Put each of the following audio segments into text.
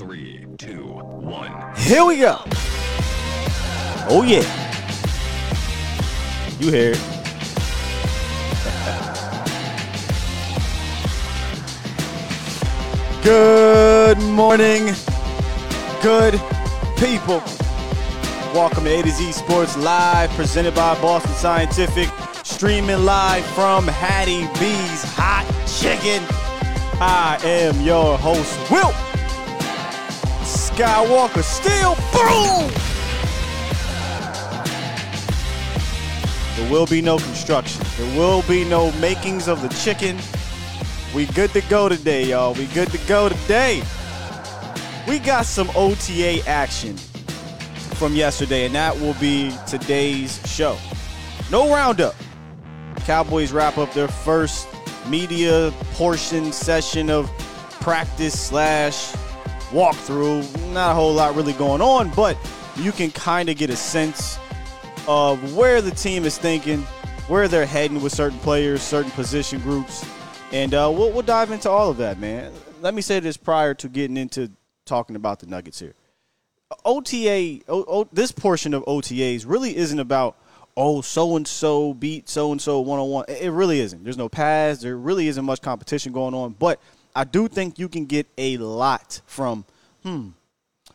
Three, two, one. Here we go. Oh yeah. You hear it. Good morning, good people. Welcome to A to Z Sports Live, presented by Boston Scientific, streaming live from Hattie B's Hot Chicken. I am your host, Will Skywalker. Still, boom! There will be no construction. There will be no makings of the chicken. We good to go today, y'all. We good to go today. We got some OTA action from yesterday, and that will be today's show. No roundup. Cowboys wrap up their first media portion session of practice slash walkthrough. Not a whole lot really going on, but you can kind of get a sense of where the team is thinking, where they're heading with certain players, certain position groups, and uh, we'll, we'll dive into all of that, man. Let me say this prior to getting into talking about the Nuggets here. OTA, o, o, this portion of OTAs really isn't about oh so and so beat so and so one on one. It really isn't. There's no pass. There really isn't much competition going on. But I do think you can get a lot from hmm,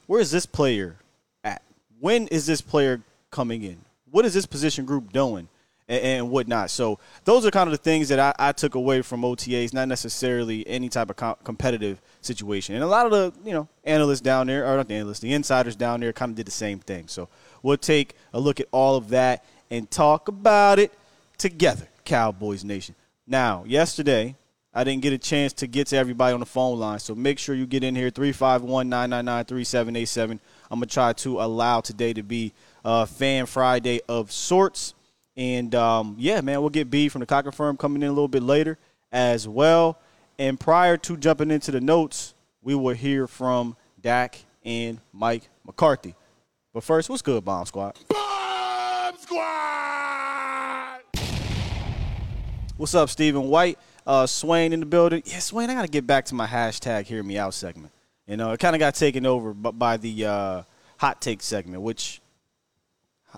where is this player at? When is this player coming in? What is this position group doing? And, whatnot. So those are kind of the things that I, I, took away from OTAs, not necessarily any type of com- competitive situation. And a lot of the you know analysts down there, or not the analysts, the insiders down there, kind of did the same thing. So we'll take a look at all of that and talk about it together, Cowboys Nation. Now, yesterday, I didn't get a chance to get to everybody on the phone line, so make sure you get in here 351 999 3787. I'm going to try to allow today to be a Fan Friday of sorts. And um, yeah, man, we'll get B from the Cocker Firm coming in a little bit later as well. And prior to jumping into the notes, we will hear from Dak and Mike McCarthy. But first, what's good, Bomb Squad? Bomb Squad! What's up, Stephen White? Uh, Swain in the building. Yeah, Swain, I got to get back to my hashtag Hear Me Out segment. You know, it kind of got taken over by the uh, hot take segment, which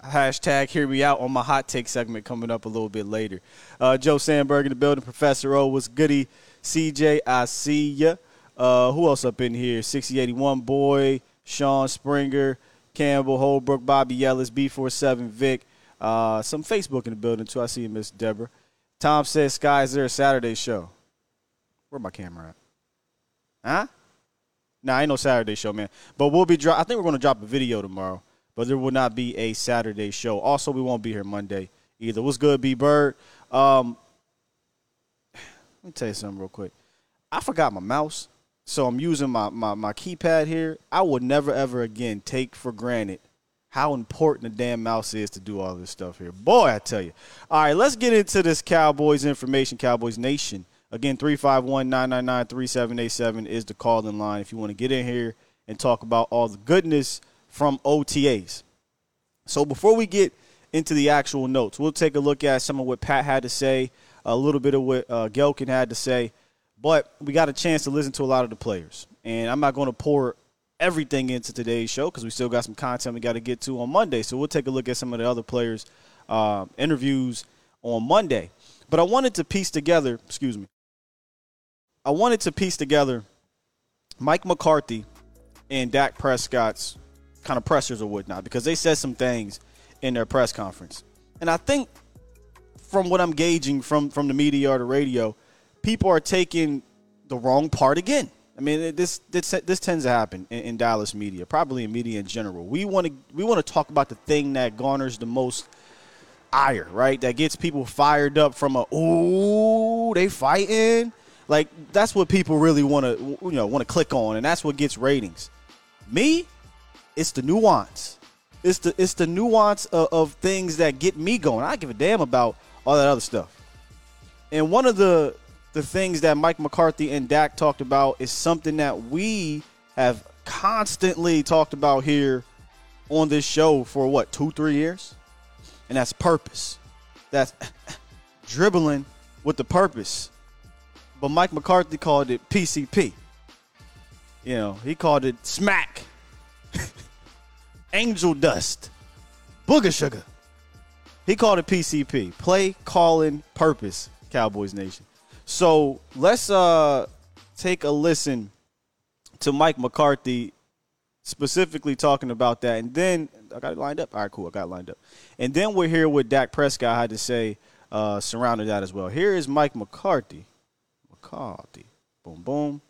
hashtag hear me out on my hot take segment coming up a little bit later. Uh, Joe Sandberg in the building. Professor O was goody. CJ, I see ya. Uh, who else up in here? 6081 Boy, Sean Springer, Campbell, Holbrook, Bobby Ellis, B47 Vic. Uh, some Facebook in the building too. I see you, Miss Deborah. Tom says, Sky, is there a Saturday show? Where my camera at? Huh? Nah, ain't no Saturday show, man. But we'll be drop. I think we're gonna drop a video tomorrow but there will not be a Saturday show. Also, we won't be here Monday either. What's good, B Bird? Um, let me tell you something real quick. I forgot my mouse, so I'm using my, my, my keypad here. I would never, ever again take for granted how important the damn mouse is to do all this stuff here. Boy, I tell you. All right, let's get into this Cowboys information, Cowboys Nation. Again, 351 999 3787 is the call in line if you want to get in here and talk about all the goodness – from OTAs. So before we get into the actual notes, we'll take a look at some of what Pat had to say, a little bit of what uh, Gehlken had to say, but we got a chance to listen to a lot of the players. And I'm not going to pour everything into today's show because we still got some content we got to get to on Monday. So we'll take a look at some of the other players' uh, interviews on Monday. But I wanted to piece together, excuse me, I wanted to piece together Mike McCarthy and Dak Prescott's kind of pressures or whatnot because they said some things in their press conference. And I think from what I'm gauging from from the media or the radio, people are taking the wrong part again. I mean, this this this tends to happen in, in Dallas media, probably in media in general. We want to we want to talk about the thing that garners the most ire, right? That gets people fired up from a ooh, they fighting. Like that's what people really want to you know want to click on, and that's what gets ratings. Me, it's the nuance. It's the it's the nuance of, of things that get me going. I give a damn about all that other stuff. And one of the the things that Mike McCarthy and Dak talked about is something that we have constantly talked about here on this show for what two three years, and that's purpose. That's dribbling with the purpose. But Mike McCarthy called it PCP. You know, he called it smack, angel dust, booger sugar. He called it PCP, play calling purpose, Cowboys Nation. So let's uh take a listen to Mike McCarthy specifically talking about that, and then I got it lined up. All right, cool, I got it lined up, and then we're here with Dak Prescott I had to say uh, surrounding that as well. Here is Mike McCarthy, McCarthy, boom, boom,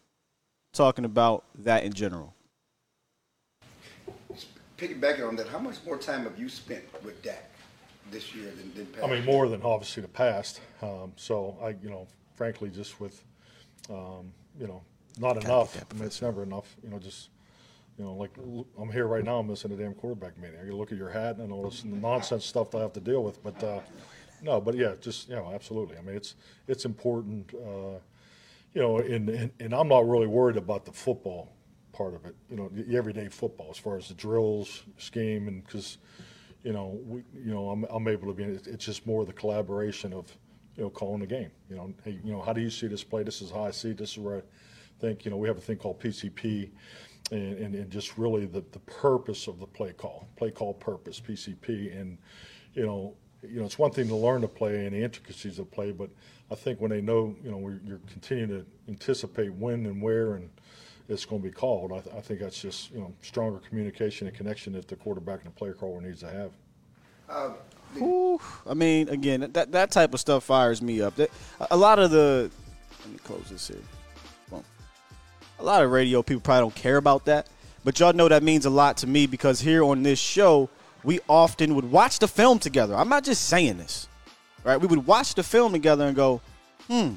talking about that in general. Piggybacking on that, how much more time have you spent with Dak this year than, than past? I mean, more than obviously the past. Um, so I, you know, frankly, just with, um, you know, not enough. I mean, it's never enough. You know, just, you know, like I'm here right now, I'm missing a damn quarterback meeting. I got to look at your hat and all this nonsense stuff that I have to deal with. But uh, no, but yeah, just you know, absolutely. I mean, it's it's important. Uh, you know, and, and and I'm not really worried about the football part of it. You know, the everyday football as far as the drills, scheme, and because you know, we, you know, I'm, I'm able to be. It's just more the collaboration of, you know, calling the game. You know, hey, you know, how do you see this play? This is how I see. it. This is where I think. You know, we have a thing called PCP, and, and, and just really the the purpose of the play call, play call purpose, PCP, and you know. You know, it's one thing to learn to play and the intricacies of play, but I think when they know, you know, you're continuing to anticipate when and where and it's going to be called. I, th- I think that's just you know stronger communication and connection that the quarterback and the player caller needs to have. Uh, Whew. I mean, again, that that type of stuff fires me up. That, a lot of the let me close this here. Boom. A lot of radio people probably don't care about that, but y'all know that means a lot to me because here on this show, we often would watch the film together. I'm not just saying this, right? We would watch the film together and go, hmm,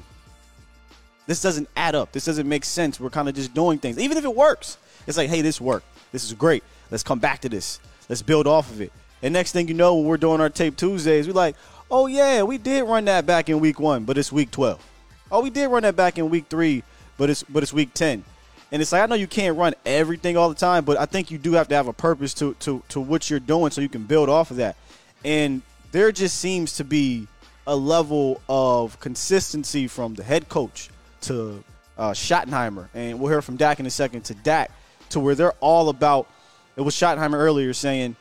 this doesn't add up. This doesn't make sense. We're kind of just doing things, even if it works. It's like, hey, this worked. This is great. Let's come back to this. Let's build off of it. And next thing you know, when we're doing our tape Tuesdays, we're like, oh yeah, we did run that back in week one, but it's week twelve. Oh, we did run that back in week three, but it's but it's week ten. And it's like I know you can't run everything all the time, but I think you do have to have a purpose to to to what you're doing so you can build off of that. And there just seems to be a level of consistency from the head coach to uh, Schottenheimer, and we'll hear from Dak in a second to Dak, to where they're all about. It was Schottenheimer earlier saying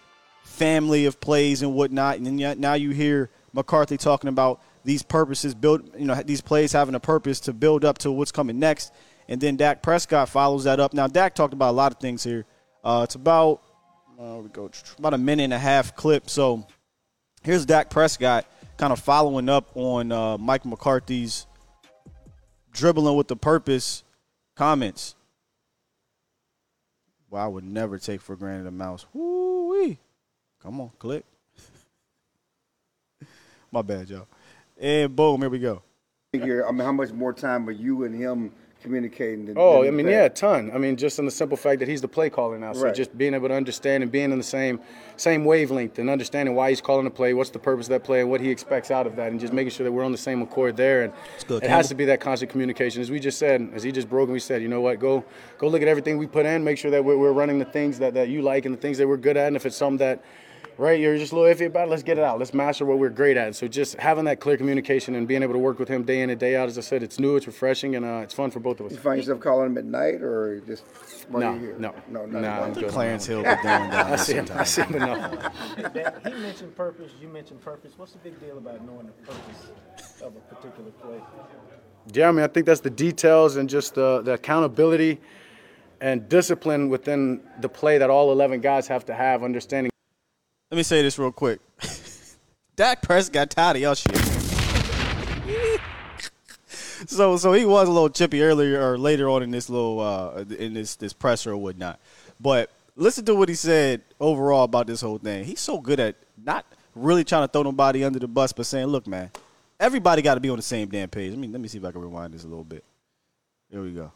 family of plays and whatnot, and then now you hear McCarthy talking about these purposes build, you know, these plays having a purpose to build up to what's coming next, and then Dak Prescott follows that up. Now Dak talked about a lot of things here. Uh, it's about uh, we go about a minute and a half clip. So here's Dak Prescott kind of following up on uh, Mike McCarthy's dribbling with the purpose comments. Well, I would never take for granted a mouse. Woo-wee. Come on, click. My bad, y'all. And boom, here we go. Figure, I mean, how much more time are you and him communicating? Than, Oh, than I mean, past? yeah, a ton. I mean, just on the simple fact that he's the play caller now. So Right. just being able to understand and being in the same same wavelength and understanding why he's calling the play, what's the purpose of that play, and what he expects out of that, and just making sure that we're on the same accord there. And good, it Campbell. has to be that constant communication. As we just said, as he just broke, and we said, you know what, go go look at everything we put in, make sure that we're, we're running the things that, that you like and the things that we're good at. And if it's something that right? You're just a little iffy about it. Let's get it out. Let's master what we're great at. So just having that clear communication and being able to work with him day in and day out, as I said, it's new, it's refreshing, and uh, it's fun for both of us. You find yourself calling him at night or just while No, you're no, no, no, I'm good. Clarence Hill down down I see him. I see him enough. That- he mentioned purpose. You mentioned purpose. What's the big deal about knowing the purpose of a particular play? Yeah, I mean, I think that's the details and just the, the accountability and discipline within the play that all 11 guys have to have, understanding. Let me say this real quick. Dak Prescott got tired of y'all shit. so so he was a little chippy earlier or later on in this little uh in this this presser or whatnot. But listen to what he said overall about this whole thing. He's so good at not really trying to throw nobody under the bus, but saying, "Look, man, everybody got to be on the same damn page." Let me let me see if I can rewind this a little bit. Here we go.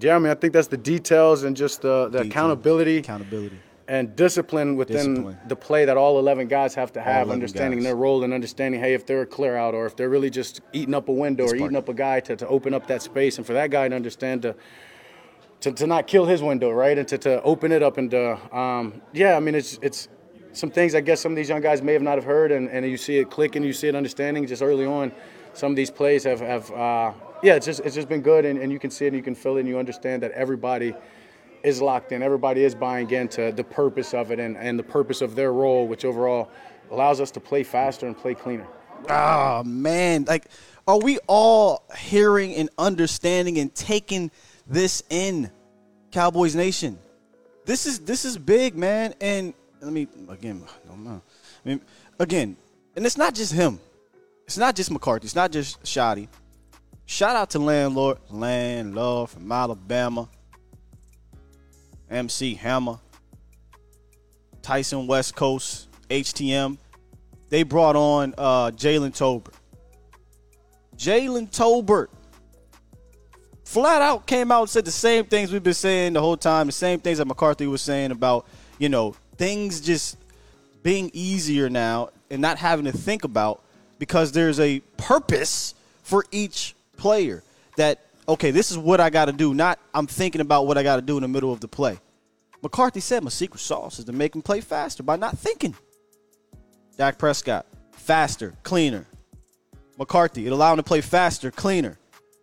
Yeah, I mean, I think that's the details and just the, the Detail. accountability accountability. And discipline within Discipline. the play that all 11 guys have to have, understanding guys. their role and understanding, hey, if they're a clear out or if they're really just eating up a window or Spark. eating up a guy to, to open up that space and for that guy to understand to to, to not kill his window, right? And to, to open it up and to, um, yeah, I mean, it's it's some things I guess some of these young guys may have not have heard and, and you see it clicking, you see it understanding just early on. Some of these plays have, have uh, yeah, it's just it's just been good, and, and you can see it, and you can feel it, and you understand that everybody is locked in. Everybody is buying into the purpose of it and, and the purpose of their role, which overall allows us to play faster and play cleaner. Oh man, like are we all hearing and understanding and taking this in Cowboys Nation? This is this is big, man. And let me again. I mean, again, and it's not just him. It's not just McCarthy. It's not just Schotty. Shout out to Landlord, Landlord from Alabama. MC Hammer, Tyson West Coast, HTM. They brought on uh, Jalen Tolbert. Jalen Tolbert flat out came out and said the same things we've been saying the whole time, the same things that McCarthy was saying about, you know, things just being easier now and not having to think about because there's a purpose for each player that okay, this is what I got to do. Not I'm thinking about what I got to do in the middle of the play. McCarthy said my secret sauce is to make him play faster by not thinking. Dak Prescott, faster, cleaner. McCarthy, it allowed him to play faster, cleaner.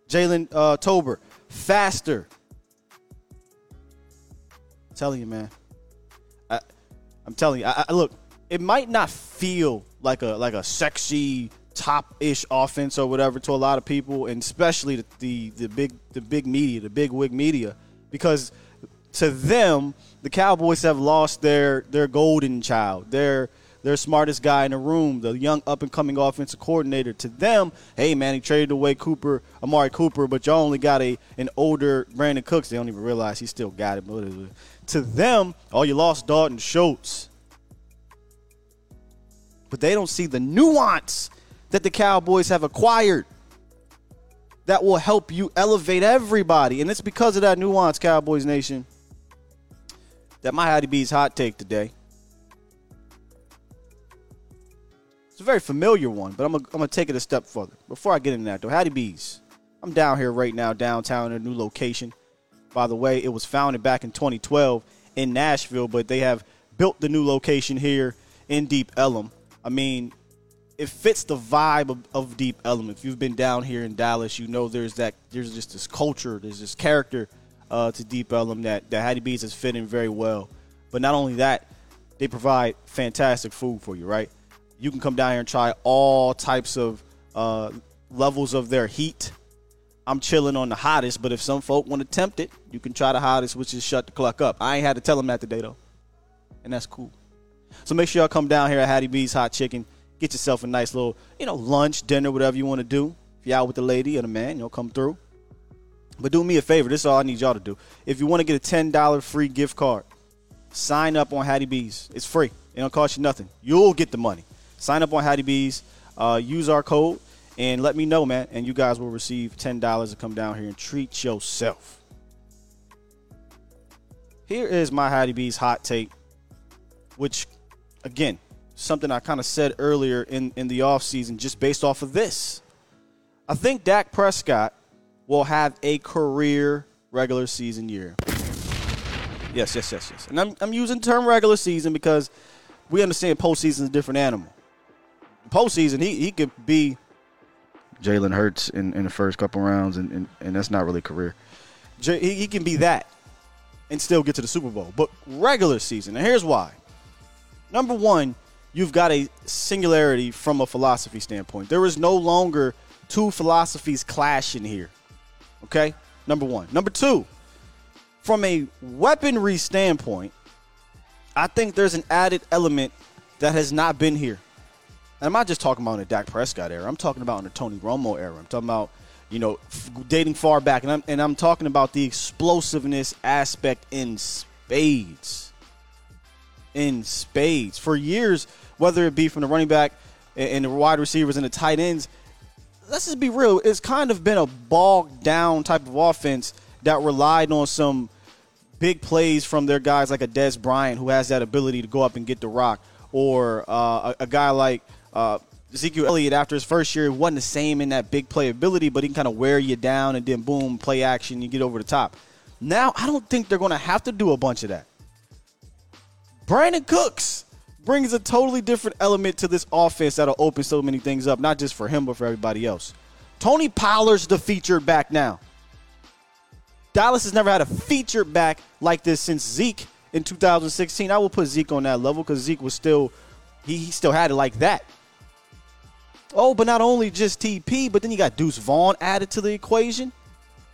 Jalen uh, Tolbert, faster. I'm telling you, man. I, I'm telling you. I, I, look, it might not feel like a like a sexy top-ish offense or whatever to a lot of people, and especially the, the the big the big media, the big wig media, because to them, the Cowboys have lost their their golden child, their their smartest guy in the room, the young up and coming offensive coordinator. To them, hey man, he traded away Cooper, Amari Cooper, but y'all only got a an older Brandin Cooks. They don't even realize he still got it. But to them, oh, you lost Dalton Schultz. But they don't see the nuance that the Cowboys have acquired that will help you elevate everybody. And it's because of that nuance, Cowboys Nation, that my Hattie B's hot take today. It's a very familiar one, but I'm going to take it a step further. Before I get into that, though, Hattie B's. I'm down here right now, downtown in a new location. By the way, it was founded back in 2012 in Nashville, but they have built the new location here in Deep Ellum. I mean, it fits the vibe of, of, Deep Ellum. If you've been down here in Dallas, you know there's that there's just this culture, there's this character uh, to Deep Ellum that that Hattie B's is fitting very well. But not only that, they provide fantastic food for you. Right, you can come down here and try all types of uh, levels of their heat. I'm chilling on the hottest, but if some folk want to tempt it, you can try the hottest, which is shut the clock up. I ain't had to tell them that today though, and that's cool. So make sure y'all come down here at Hattie B's Hot Chicken. Get yourself a nice little, you know, lunch, dinner, whatever you want to do. If you're out with the lady or the man, you'll come through. But do me a favor. This is all I need y'all to do. If you want to get a $10 free gift card, sign up on Hattie B's. It's free. It don't cost you nothing. You'll get the money. Sign up on Hattie B's. Uh, use our code and let me know, man. And you guys will receive $10 to come down here and treat yourself. Here is my Hattie B's hot take, which again, something I kind of said earlier in, in the offseason just based off of this. I think Dak Prescott will have a career regular season year. Yes, yes, yes, yes. And I'm, I'm using term regular season because we understand postseason is a different animal. Postseason, he, he could be Jalen Hurts in, in the first couple rounds, and, and, and that's not really career. J, he, he can be that and still get to the Super Bowl. But regular season, and here's why. Number one, you've got a singularity from a philosophy standpoint. There is no longer two philosophies clashing here. Okay? Number one. Number two, from a weaponry standpoint, I think there's an added element that has not been here. And I'm not just talking about in the Dak Prescott era. I'm talking about in the Tony Romo era. I'm talking about, you know, dating far back. And I'm, and I'm talking about the explosiveness aspect in spades in spades for years, whether it be from the running back and the wide receivers and the tight ends. Let's just be real. It's kind of been a bogged down type of offense that relied on some big plays from their guys like a Dez Bryant who has that ability to go up and get the rock, or uh, a, a, guy like uh, Ezekiel Elliott after his first year wasn't the same in that big play ability, but he can kind of wear you down and then boom, play action, you get over the top. Now I don't think they're going to have to do a bunch of that. Brandin Cooks brings a totally different element to this offense that'll open so many things up, not just for him, but for everybody else. Tony Pollard's the featured back now. Dallas has never had a featured back like this since Zeke in 2016. I will put Zeke on that level because Zeke was still he, he still had it like that. Oh, but not only just TP, but then you got Deuce Vaughn added to the equation.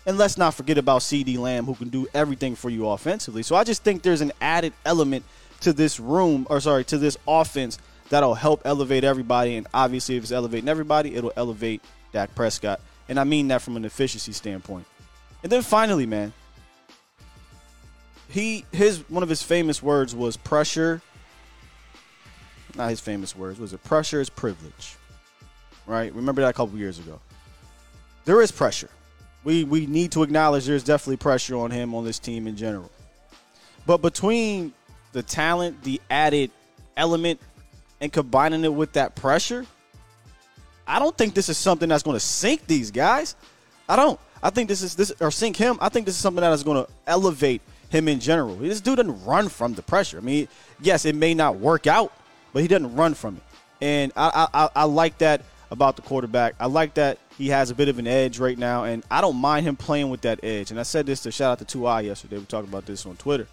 And let's not forget about CeeDee Lamb, who can do everything for you offensively. So I just think there's an added element to this room, or sorry, to this offense that'll help elevate everybody. And obviously, if it's elevating everybody, it'll elevate Dak Prescott. And I mean that from an efficiency standpoint. And then finally, man, he his one of his famous words was pressure. Not his famous words. Was it pressure is privilege? Right? Remember that a couple years ago. There is pressure. We we need to acknowledge there's definitely pressure on him on this team in general. But between the talent, the added element, and combining it with that pressure, I don't think this is something that's going to sink these guys. I don't. I think this is this or sink him. I think this is something that is going to elevate him in general. This dude doesn't run from the pressure. I mean, yes, it may not work out, but he doesn't run from it, and I I, I like that about the quarterback. I like that he has a bit of an edge right now, and I don't mind him playing with that edge. And I said this to shout out to Two Eye yesterday. We talked about this on Twitter.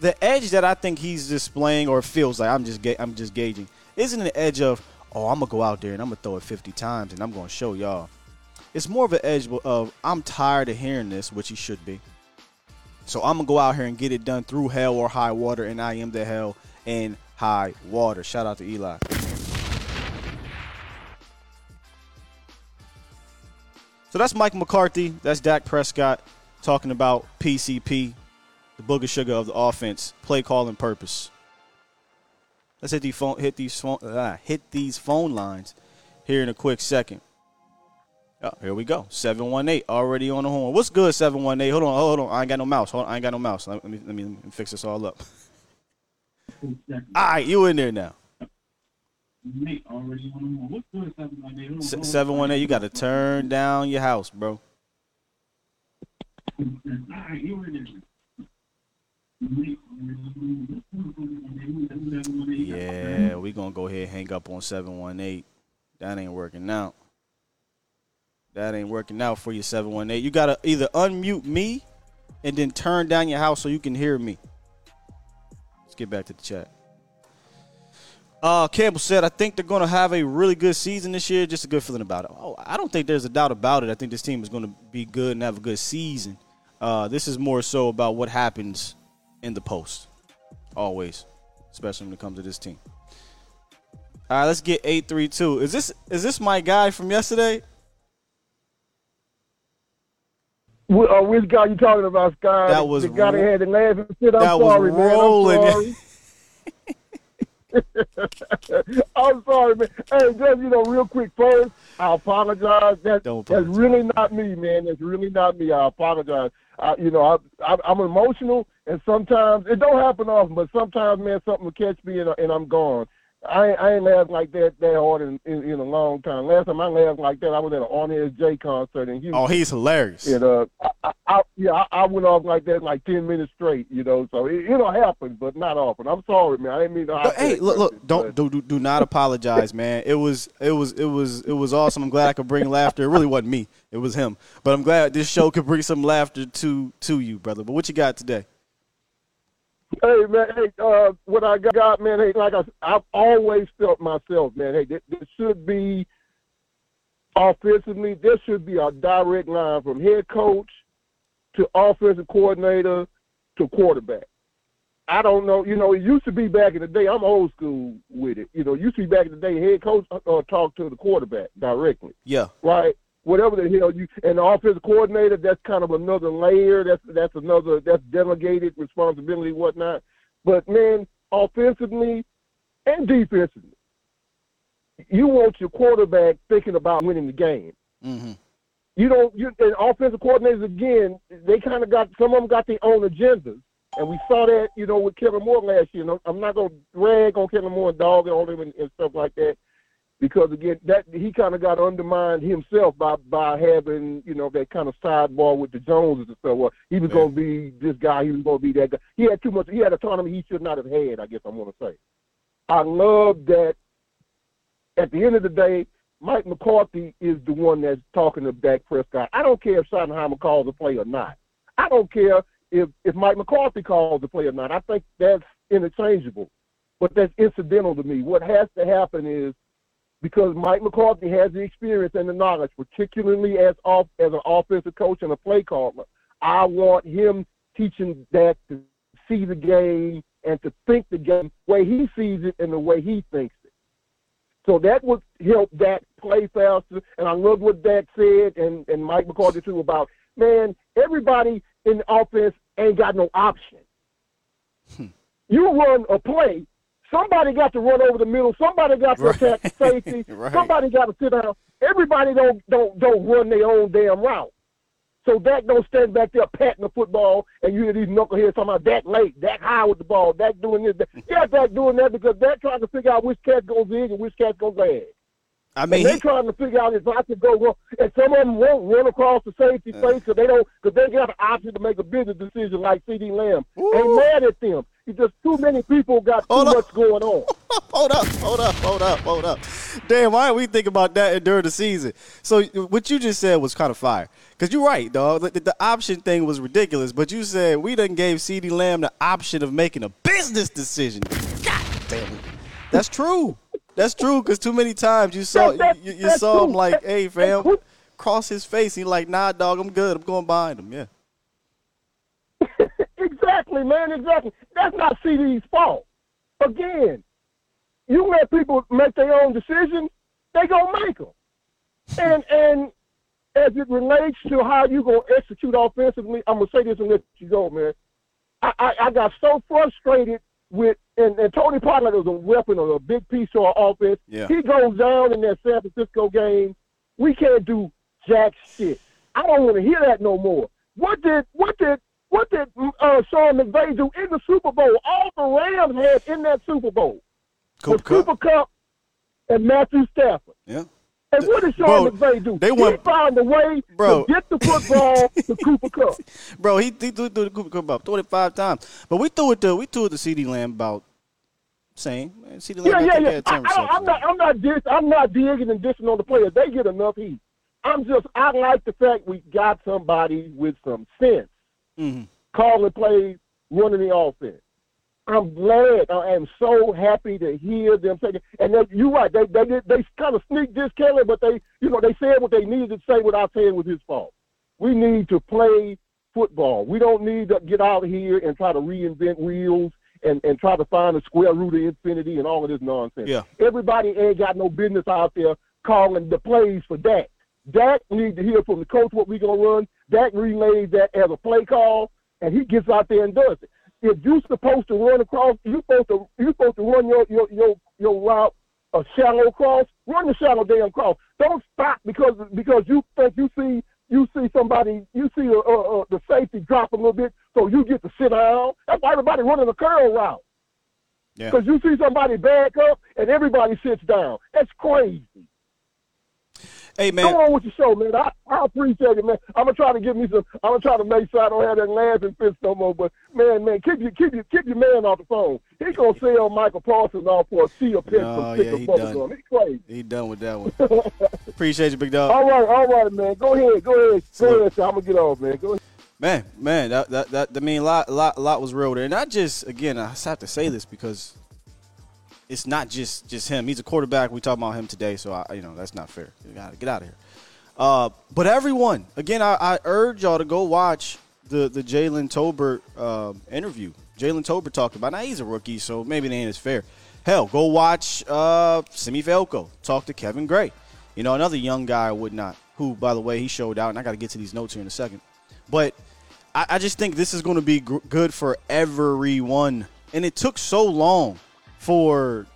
The edge that I think he's displaying, or feels like I'm just ga- I'm just gauging, isn't an edge of oh I'm gonna go out there and I'm gonna throw it 50 times and I'm gonna show y'all. It's more of an edge of I'm tired of hearing this, which he should be. So I'm gonna go out here and get it done through hell or high water, and I am the hell in high water. Shout out to Eli. So that's Mike McCarthy. That's Dak Prescott talking about PCP, the booger sugar of the offense, play calling purpose. Let's hit these phone hit these phone uh, hit these phone lines here in a quick second. Oh, here we go. 718 already on the horn. What's good, 718? Hold on, hold on. I ain't got no mouse. Hold on, I ain't got no mouse. Let me, let me, let me fix this all up. all right, you in there now. Seven one eight. You got to turn down your house, bro. Yeah, up on seven one eight. That ain't working out. That ain't working out for you, seven one eight. You gotta either unmute me and then turn down your house so you can hear me. Let's get back to the chat. Uh, Campbell said, I think they're going to have a really good season this year. Just a good feeling about it. Oh, I don't think there's a doubt about it. I think this team is going to be good and have a good season. Uh, this is more so about what happens in the post, always, especially when it comes to this team. All right, let's get eight three two. Is this is this my guy from yesterday? Uh, which guy you talking about, Scott? That was the guy that had the and shit. I'm that was sorry, rolling. man. I'm sorry. I'm sorry, man. Hey, just you know, real quick first, I apologize. That, Don't that's really not me, man. That's really not me. I apologize. I, you know, I, I, I'm emotional, and sometimes it don't happen often, but sometimes, man, something will catch me, and, and I'm gone. I, ain't- I ain't laughed like that that hard in, in, in a long time. Last time I laughed like that, I was at an On Air J concert in Houston. Oh, he's hilarious. And uh, I, I, I, yeah, I, I went off like that like ten minutes straight, you know. So it, it'll happen, but not often. I'm sorry, man. I didn't mean to. But, hey, look, look! but- Don't do, do do not apologize, man. It was it was it was it was awesome. I'm glad I could bring laughter. It really wasn't me; it was him. But I'm glad this show could bring some laughter to to you, brother. But what you got today? Hey, man. Hey, uh, what I got, man. Hey, like I, I've always felt myself, man. Hey, this, this should be offensively. This should be a direct line from head coach to offensive coordinator to quarterback. I don't know. You know, it used to be back in the day. I'm old school with it. You know, it used to be back in the day. Head coach uh, uh, talked to the quarterback directly. Yeah, right? Whatever the hell you and the offensive coordinator, that's kind of another layer. That's that's another that's delegated responsibility, whatnot. But man, offensively and defensively, you want your quarterback thinking about winning the game. hmm You don't. You and offensive coordinators again, they kind of got some of them got their own agendas, and we saw that you know with Kellen Moore last year. And I'm- not gonna rag on Kellen Moore and dog on him and, and stuff like that, because again, that he kind of got undermined himself by by having you know that kind of sidebar with the Joneses and stuff. Well, he was Yeah. gonna be this guy. He was gonna be that guy. He had too much. He had autonomy he should not have had. I guess I'm gonna say. I love that. At the end of the day, Mike McCarthy is the one that's talking to Dak Prescott. I don't care if Schottenheimer calls the play or not. I don't care if if Mike McCarthy calls the play or not. I think that's interchangeable, but that's incidental to me. What has to happen is because Mike McCarthy has the experience and the knowledge, particularly as off as an offensive coach and a play caller. I want him teaching Dak to see the game and to think the game the way he sees it and the way he thinks it. So that would help Dak play faster. And I love what Dak said and, and Mike McCarthy too about, man, everybody in the offense ain't got no option. Hmm. You run a play, somebody got to run over the middle, somebody got to Right. attack the safety, Right. somebody got to sit down. Everybody don't don't don't run their own damn route. So Dak don't stand back there patting the football and you hear these knuckleheads talking about Dak late, Dak high with the ball, Dak doing this. Dak. Yeah, Dak doing that because Dak trying to figure out which cat goes in and which cat goes bad. I And mean, they he, trying to figure out if I can go run, and some of them won't run across the safety uh. face because they don't, because they got the option to make a business decision like CeeDee Lamb. Ain't mad at them. It's just too many people got too Hold on. much going on. hold up, hold up, hold up, hold up. Damn, why didn't we think about that during the season? So what you just said was kind of fire. Because you're right, dog. The, the option thing was ridiculous, but you said we done gave CeeDee Lamb the option of making a business decision. God damn it. That's true. That's true, because too many times you saw That- that- you, you saw him like, hey, fam, cross his face. He like, nah, dog, I'm good. I'm going behind him. Yeah. Exactly, man, exactly. That's not CD's fault. Again, you let people make their own decisions, they gonna make them. And and as it relates to how you gonna execute offensively, I'm gonna say this and let you go, man. I, I, I got so frustrated with and, and Tony Pollard was a weapon or a big piece to our offense. Yeah. He goes down in that San Francisco game. We can't do jack shit. I don't want to hear that no more. What did what did what did uh, Sean McVay do in the Super Bowl? All the Rams had in that Super Bowl was Cooper Kupp. Cooper Kupp and Matthew Stafford. Yeah. And what did Sean Bro, McVay do? they went- he found a way Bro. to get the football to Cooper Kupp. Bro, he, he threw, threw the Cooper Kupp about 25 times. But we threw it to we threw it to CeeDee Lamb about same. Man, CeeDee Lamb Yeah, yeah, yeah. I, I, I'm, not, I'm not, dis, I'm not digging and dissing on the players. They get enough heat. I'm just, I like the fact we got somebody with some sense, Mhm. calling plays, running the offense. I'm glad. I am so happy to hear them say that. And they, you're right. They they did, they kind of sneak this Kelly, but they you know they said what they needed to say without saying it was his fault. We need to play football. We don't need to get out here and try to reinvent wheels and, and try to find the square root of infinity and all of this nonsense. Yeah. Everybody ain't got no business out there calling the plays for that. Dak need to hear from the coach what we gonna run. Dak relays that as a play call, and he gets out there and does it. If you're supposed to run across, you're supposed to you're supposed to run your your your, your route a shallow cross. Run the shallow damn cross. Don't stop because because you think you see you see somebody you see uh, uh, uh, the safety drop a little bit, so you get to sit down. That's why everybody running a curl route Yeah. because you see somebody back up and everybody sits down. That's crazy. Hey man, Go on with your show, man. I, I appreciate it, man. I'm gonna try to give me some. I'm gonna try to make sure I don't have that laughing fist no more. But man, man, keep your keep your keep your man off the phone. He gonna sell Michael Parsons off for a sea of No, from oh, yeah, he done. He's crazy. he done with that one. Appreciate you, big dog. All right, all right, man. Go ahead, go ahead, go ahead. I'm gonna get off, man. Go ahead. Man, man, that that, that I mean, a lot, a lot, a lot was real there. And I just, again, I just have to say this because it's not just just him. He's a quarterback. We talk about him today, so I, you know that's not fair. You gotta get out of here. Uh, but everyone, again, I, I urge y'all to go watch the the Jalen Tolbert um interview. Jalen Tolbert talked about. Now he's a rookie, so maybe it ain't as fair. Hell, go watch uh, Simi Fehoko talk to Kevin Gray. You know, another young guy would not. Who, by the way, he showed out, and I got to get to these notes here in a second. But I, I just think this is going to be gr- good for everyone. And it took so long for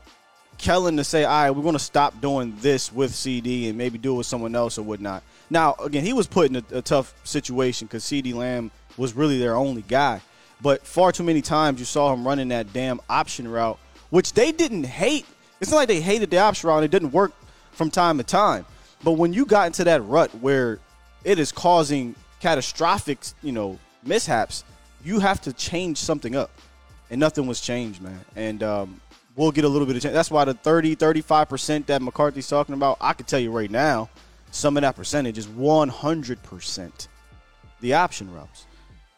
Kellen to say, all right, we're going to stop doing this with CD and maybe do it with someone else or whatnot. Now, again, he was put in a, a tough situation because CeeDee Lamb was really their only guy. But far too many times you saw him running that damn option route, which they didn't hate. It's not like they hated the option route. It didn't work from time to time. But when you got into that rut where it is causing catastrophic, you know, mishaps, you have to change something up. And nothing was changed, man. And um, will get a little bit of chance. That's why the 30, 35% that McCarthy's talking about, I can tell you right now, some of that percentage is 100% the option routes.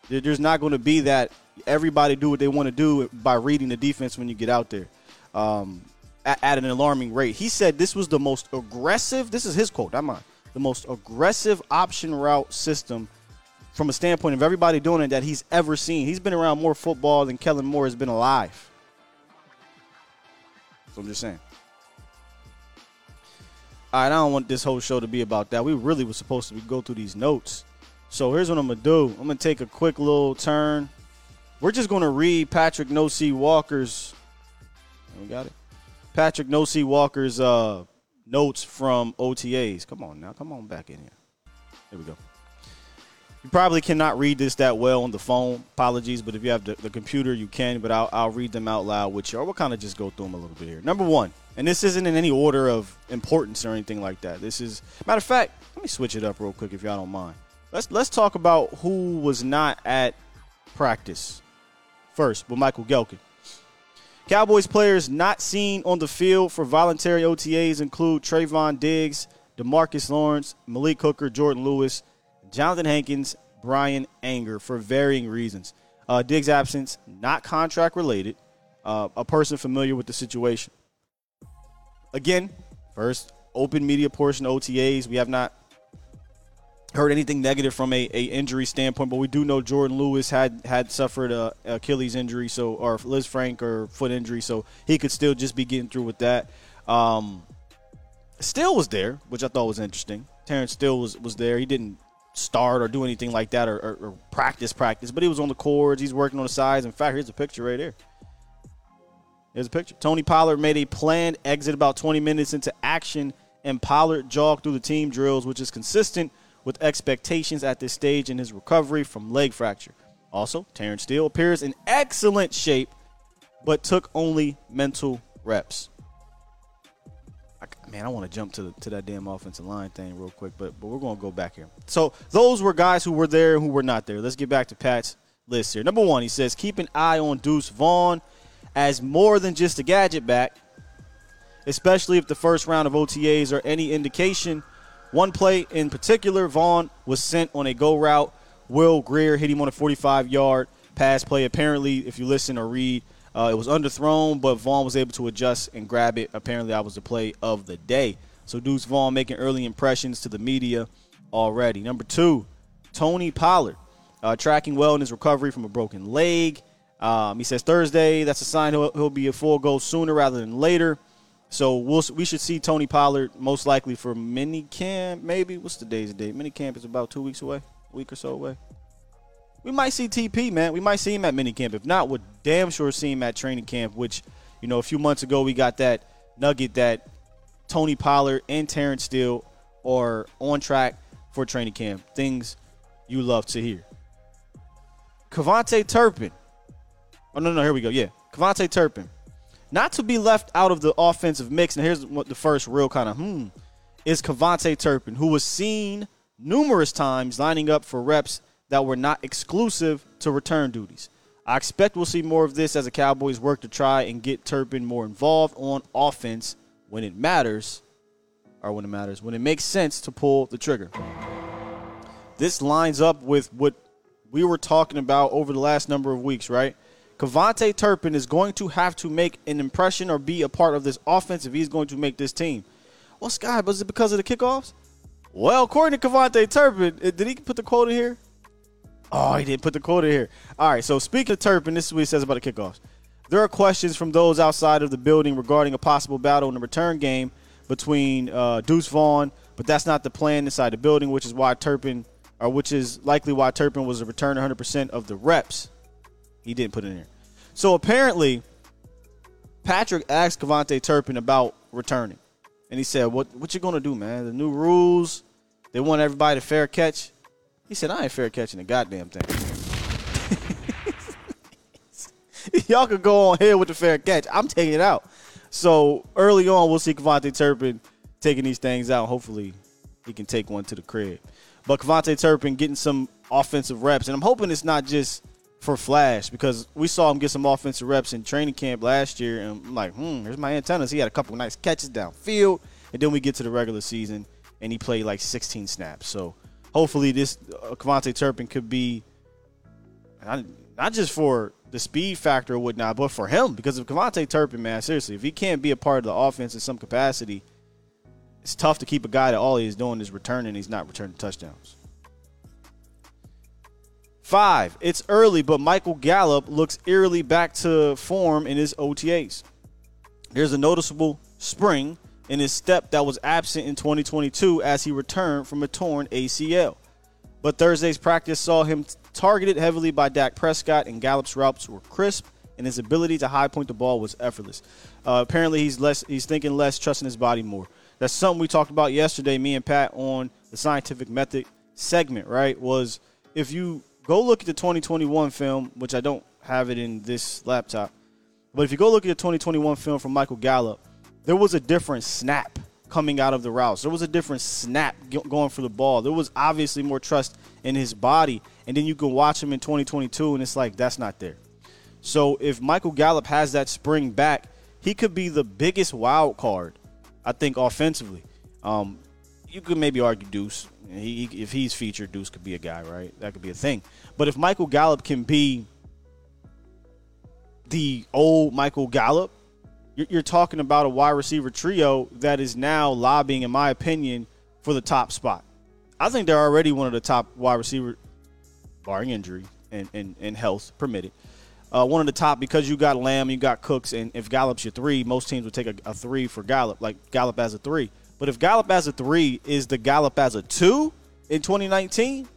There's not going to be that everybody do what they want to do by reading the defense when you get out there um, at, at an alarming rate. He said this was the most aggressive, this is his quote, not mine, the most aggressive option route system from a standpoint of everybody doing it that he's ever seen. He's been around more football than Kellen Moore has been alive. So I'm just saying. All right, I don't want this whole show to be about that. We really were supposed to go through these notes. So here's what I'm gonna do. I'm gonna take a quick little turn. We're just gonna read Patrick No C Walker's. We got it. Patrick No C Walker's uh, notes from OTAs. Come on now, come on back in here. There we go. You probably cannot read this that well on the phone. Apologies, but if you have the, the computer, you can. But I'll, I'll read them out loud with you, or we'll kind of just go through them a little bit here. Number one, and this isn't in any order of importance or anything like that. This is matter of fact. Let me switch it up real quick if y'all don't mind. Let's let's talk about who was not at practice first with Michael Gehlken. Cowboys players not seen on the field for voluntary OTAs include Trevon Diggs, DeMarcus Lawrence, Malik Hooker, Jourdan Lewis, Jonathan Hankins, Bryan Anger for varying reasons. Uh, Diggs' absence, not contract related, uh, a person familiar with the situation. Again, first open media portion OTAs. We have not heard anything negative from a, a injury standpoint, but we do know Jourdan Lewis had had suffered a Achilles injury, so or Lisfranc or foot injury, so he could still just be getting through with that. Um, Steele was there, which I thought was interesting. Terence Steele was was there. He didn't start or do anything like that or, or, or practice practice, but he was on the cords. He's working on the sides. In fact, here's a picture right here. Here's a picture. Tony Pollard made a planned exit about 20 minutes into action, and Pollard jogged through the team drills, which is consistent with expectations at this stage in his recovery from leg fracture. Also, Terence Steele appears in excellent shape, but took only mental reps. Man, I want to jump to to that damn offensive line thing real quick, but but we're going to go back here. So those were guys who were there and who were not there. Let's get back to Pat's list here. Number one, he says keep an eye on Deuce Vaughn as more than just a gadget back, especially if the first round of OTAs are any indication. One play in particular, Vaughn was sent on a go route. Will Grier hit him on a 45 yard pass play. Apparently, if you listen or read, uh, it was underthrown, but Vaughn was able to adjust and grab it. Apparently, that was the play of the day. So Deuce Vaughn making early impressions to the media already. Number two, Tony Pollard uh, tracking well in his recovery from a broken leg. Um, he says Thursday, that's a sign he'll, he'll be a full go sooner rather than later. So we'll we should see Tony Pollard most likely for mini camp. Maybe what's the day's date? Mini camp is about two weeks away, week or so away. We might see TP, man. We might see him at mini camp. If not, we'll damn sure see him at training camp. Which you know, a few months ago we got that nugget that Tony Pollard and Terence Steele are on track for training camp. Things you love to hear. KaVontae Turpin. Oh no, no, here we go. Yeah, KaVontae Turpin. Not to be left out of the offensive mix. And here's what the first real kind of hmm is KaVontae Turpin, who was seen numerous times lining up for reps that were not exclusive to return duties. I expect we'll see more of this as the Cowboys work to try and get Turpin more involved on offense when it matters, or when it matters, when it makes sense to pull the trigger. This lines up with what we were talking about over the last number of weeks, right? KaVontae Turpin is going to have to make an impression or be a part of this offense if he's going to make this team. Well, Sky, was it because of the kickoffs? Well, according to KaVontae Turpin, eh, did he put the quote in here? Oh, he didn't put the quote in here. All right, so speaking of Turpin, this is what he says about the kickoffs. There are questions from those outside of the building regarding a possible battle in the return game between uh, Deuce Vaughn, but that's not the plan inside the building, which is why Turpin, or which is likely why Turpin was a return 100% of the reps. He didn't put it in there. So apparently, Patrick asked KaVontae Turpin about returning, and he said, "What what you gonna do, man? The new rules, they want everybody to fair catch." He said, "I ain't fair catching a goddamn thing." Y'all could go on here with the fair catch. I'm taking it out. So early on, we'll see KaVontae Turpin taking these things out. Hopefully, he can take one to the crib. But KaVontae Turpin getting some offensive reps, and I'm hoping it's not just for Flash because we saw him get some offensive reps in training camp last year, and I'm like, hmm, here's my antennas. He had a couple nice catches downfield, and then we get to the regular season, and he played like 16 snaps. So hopefully, this uh, KaVontae Turpin could be not, not just for the speed factor or whatnot, but for him because of KaVontae Turpin, man, seriously, if he can't be a part of the offense in some capacity, it's tough to keep a guy that all he's doing is returning. He's not returning touchdowns. Five, it's early, but Michael Gallup looks eerily back to form in his OTAs. There's a noticeable spring in his step that was absent in 2022 as he returned from a torn ACL. But Thursday's practice saw him targeted heavily by Dak Prescott, and Gallup's routes were crisp, and his ability to high point the ball was effortless. Uh, apparently, he's less he's thinking less, trusting his body more. That's something we talked about yesterday, me and Pat, on the scientific method segment. Right? Was if you go look at the 2021 film, which I don't have it in this laptop, but if you go look at the 2021 film from Michael Gallup, there was a different snap coming out of the routes. There was a different snap going for the ball. There was obviously more trust in his body. And then you can watch him in 2022, and it's like, that's not there. So if Michael Gallup has that spring back, he could be the biggest wild card, I think, offensively. Um, you could maybe argue Deuce. He, if he's featured, Deuce could be a guy, right? That could be a thing. But if Michael Gallup can be the old Michael Gallup, you're, talking about a wide receiver trio that is now lobbying, in my opinion, for the top spot. I think they're already one of the top wide receiver, barring injury and, and, and health permitted. Uh, one of the top because you got Lamb, you got Cooks, and if Gallup's your three, most teams would take a, a three for Gallup, like Gallup as a three. But if Gallup as a three is the Gallup as a two in 2019,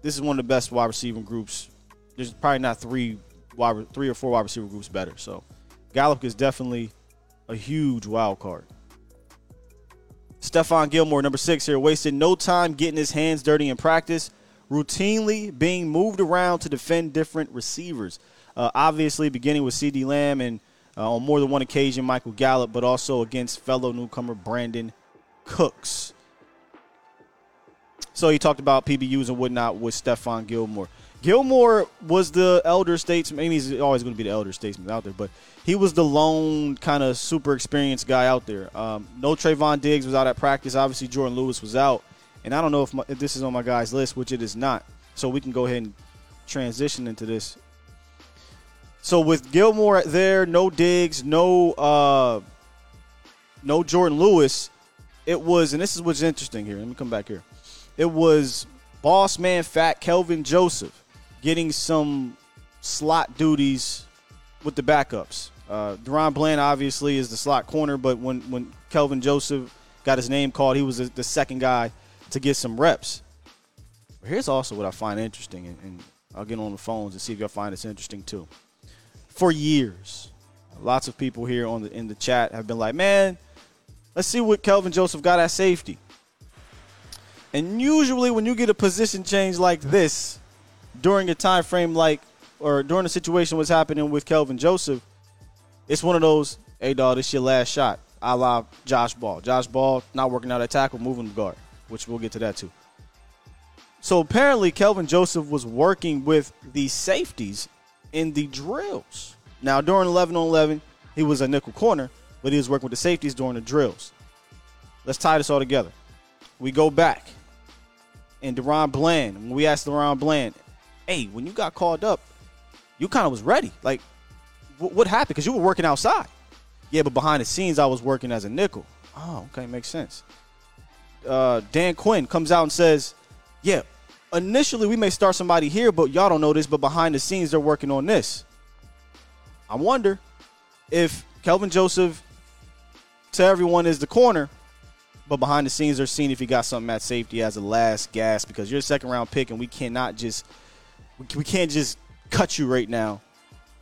this is one of the best wide receiver groups. There's probably not three wide, three or four wide receiver groups better. So Gallup is definitely a huge wild card. Stephon Gilmore, number six here, wasted no time getting his hands dirty in practice, routinely being moved around to defend different receivers. Uh, obviously, beginning with CeeDee Lamb and uh, on more than one occasion, Michael Gallup, but also against fellow newcomer Brandin Cooks. So he talked about PBUs and whatnot with Stephon Gilmore. Gilmore was the elder statesman. I mean, he's always going to be the elder statesman out there, but he was the lone kind of super experienced guy out there. Um, no Trevon Diggs was out at practice. Obviously, Jourdan Lewis was out, and I don't know if, my, if this is on my guys' list, which it is not. So we can go ahead and transition into this. So with Gilmore there, no Diggs, no uh, no Jourdan Lewis, it was, and this is what's interesting here. Let me come back here. It was boss man fat Kelvin Joseph getting some slot duties with the backups. Uh, DaRon Bland obviously is the slot corner, but when when Kelvin Joseph got his name called, he was the second guy to get some reps. But here's also what I find interesting, and, and I'll get on the phones and see if y'all find this interesting too. For years, lots of people here on the in the chat have been like, "Man, let's see what Kelvin Joseph got at safety." And usually, when you get a position change like this during a time frame like, or during a situation what's happening with Kelvin Joseph, it's one of those, hey, dog, this your last shot, a la Josh Ball. Josh Ball not working out at tackle, moving the guard, which we'll get to that too. So apparently, Kelvin Joseph was working with the safeties in the drills. Now, during 11 on 11, he was a nickel corner, but he was working with the safeties during the drills. Let's tie this all together. We go back and DaRon Bland, when we asked DaRon Bland, hey, when you got called up, you kind of was ready. Like, w- what happened? Because you were working outside. Yeah, but behind the scenes, I was working as a nickel. Oh, okay, makes sense. Uh, Dan Quinn comes out and says, yeah, initially we may start somebody here, but y'all don't know this, but behind the scenes, they're working on this. I wonder if Kelvin Joseph to everyone is the corner but behind the scenes, they're seeing if he got something at safety as a last gas because you're a second round pick, and we cannot just we can't just cut you right now.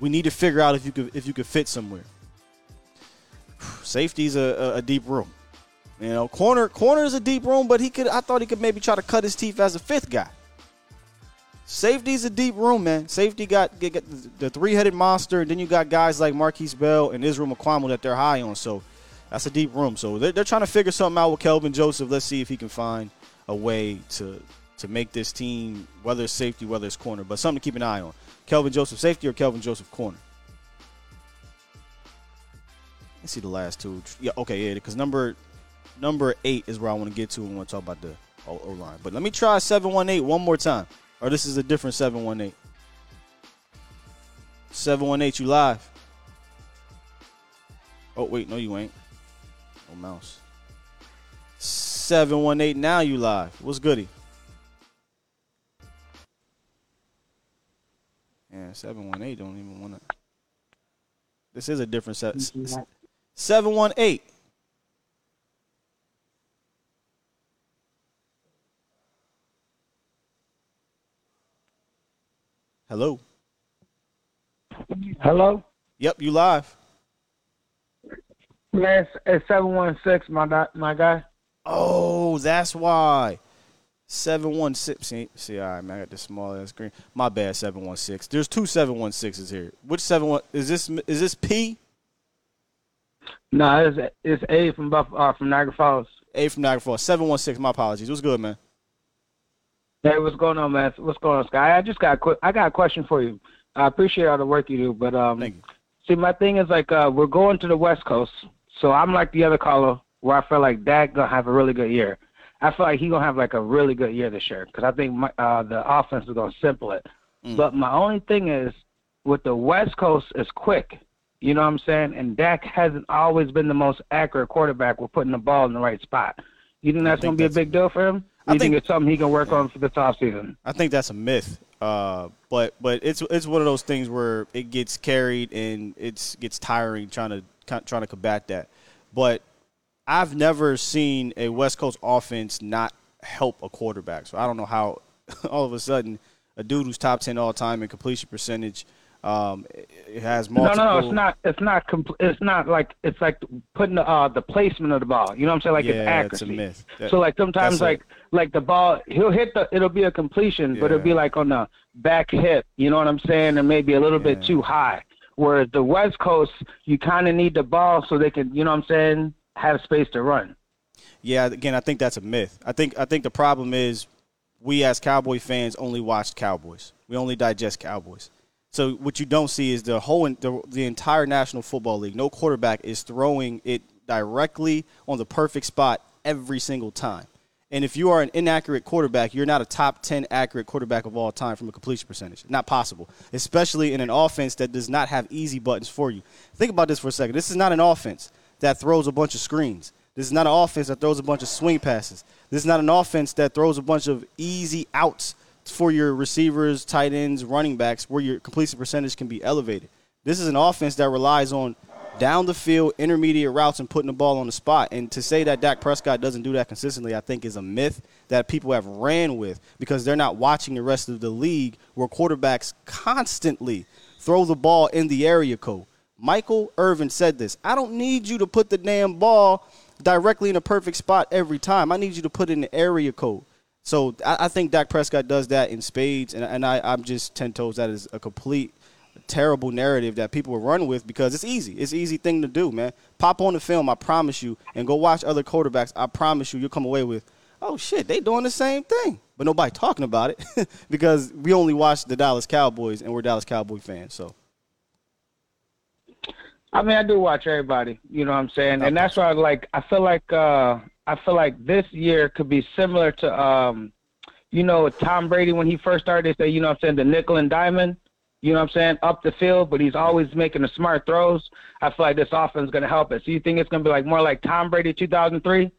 We need to figure out if you could if you could fit somewhere. Safety's a, a, a deep room. You know, corner corner is a deep room, but he could. I thought he could maybe try to cut his teeth as a fifth guy. Safety's a deep room, man. Safety got, got the three headed monster, and then you got guys like Markquese Bell and Israel Mukuamu that they're high on. So that's a deep room. So they're, they're trying to figure something out with Kelvin Joseph. Let's see if he can find a way to to make this team, whether it's safety, whether it's corner, but something to keep an eye on. Kelvin Joseph safety or Kelvin Joseph corner? Let's see the last two. Yeah, okay, yeah, because number number eight is where I want to get to we want to talk about the O line. But let me try 718 one more time. Or this is a different 718. 718, you live. Oh, wait, no, you ain't. Oh, mouse. 718, now you live. What's goody? Yeah, 718 don't even want to. This is a different set. 718. Hello. Hello? Yep, you live. Man, it's, it's 716, my, my guy. Oh, that's why. 716. See, see, all right, man. I got the small ass screen. My bad, 716. There's two 716s here. Which 71 is this is this P? No, it's, it's A from Buff, uh, from Niagara Falls. A from Niagara Falls. 716. My apologies. What's good, man? Hey, what's going on, man? What's going on, Sky? I just got a qu- I got a question for you. I appreciate all the work you do, but um, Thank you. see, my thing is like uh, we're going to the West Coast, so I'm like the other caller where I feel like Dak gonna have a really good year. I feel like he gonna have like a really good year this year because I think my, uh, the offense is gonna simple it. But my only thing is with the West Coast is quick. You know what I'm saying? And Dak hasn't always been the most accurate quarterback with putting the ball in the right spot. You think that's gonna be a big deal for him? I you think, think- it's something he can work on for this offseason? I think that's a myth. Uh, but but it's it's one of those things where it gets carried and it's gets tiring trying to trying to combat that. But I've never seen a West Coast offense not help a quarterback. So I don't know how all of a sudden a dude who's top ten all time in completion percentage um, it has more. No, multiple. no, no. It's not. It's not. Compl- it's not like it's like putting the uh, the placement of the ball. You know what I'm saying? Like Yeah, it's it's a accuracy. myth. That- so like sometimes a- like like the ball, he'll hit the. It'll be a completion, but it'll be like on the back hip. You know what I'm saying? And maybe a little bit too high. Whereas the West Coast, you kind of need the ball so they can. You know what I'm saying? Have space to run. Yeah, again, I think that's a myth. I think I think the problem is we as Cowboy fans only watch Cowboys. We only digest Cowboys. So what you don't see is the whole the, the entire National Football League. No quarterback is throwing it directly on the perfect spot every single time. And if you are an inaccurate quarterback, you're not a top 10 accurate quarterback of all time from a completion percentage. Not possible, especially in an offense that does not have easy buttons for you. Think about this for a second. This is not an offense that throws a bunch of screens. This is not an offense that throws a bunch of swing passes. This is not an offense that throws a bunch of easy outs for your receivers, tight ends, running backs, where your completion percentage can be elevated. This is an offense that relies on down the field, intermediate routes, and putting the ball on the spot. And to say that Dak Prescott doesn't do that consistently, I think is a myth that people have ran with because they're not watching the rest of the league where quarterbacks constantly throw the ball in the area code. Michael Irvin said this I don't need you to put the damn ball directly in a perfect spot every time. I need you to put in the area code. So I, I think Dak Prescott does that in spades, and, and I, I'm just ten toes. That is a complete terrible narrative that people will run with because it's easy. It's an easy thing to do, man. Pop on the film, I promise you, and go watch other quarterbacks. I promise you, you'll come away with, oh shit, they doing the same thing, but nobody talking about it because we only watch the Dallas Cowboys and we're Dallas Cowboy fans. So I mean, I do watch everybody. You know what I'm saying, and that's why I like. I feel like uh, I feel like this year could be similar to, um, you know, Tom Brady when he first started. Say, you know, what I'm saying the nickel and diamond. You know what I'm saying? Up the field, but he's always making the smart throws. I feel like this offense is going to help us. So you think it's going to be like more like Tom Brady 2003,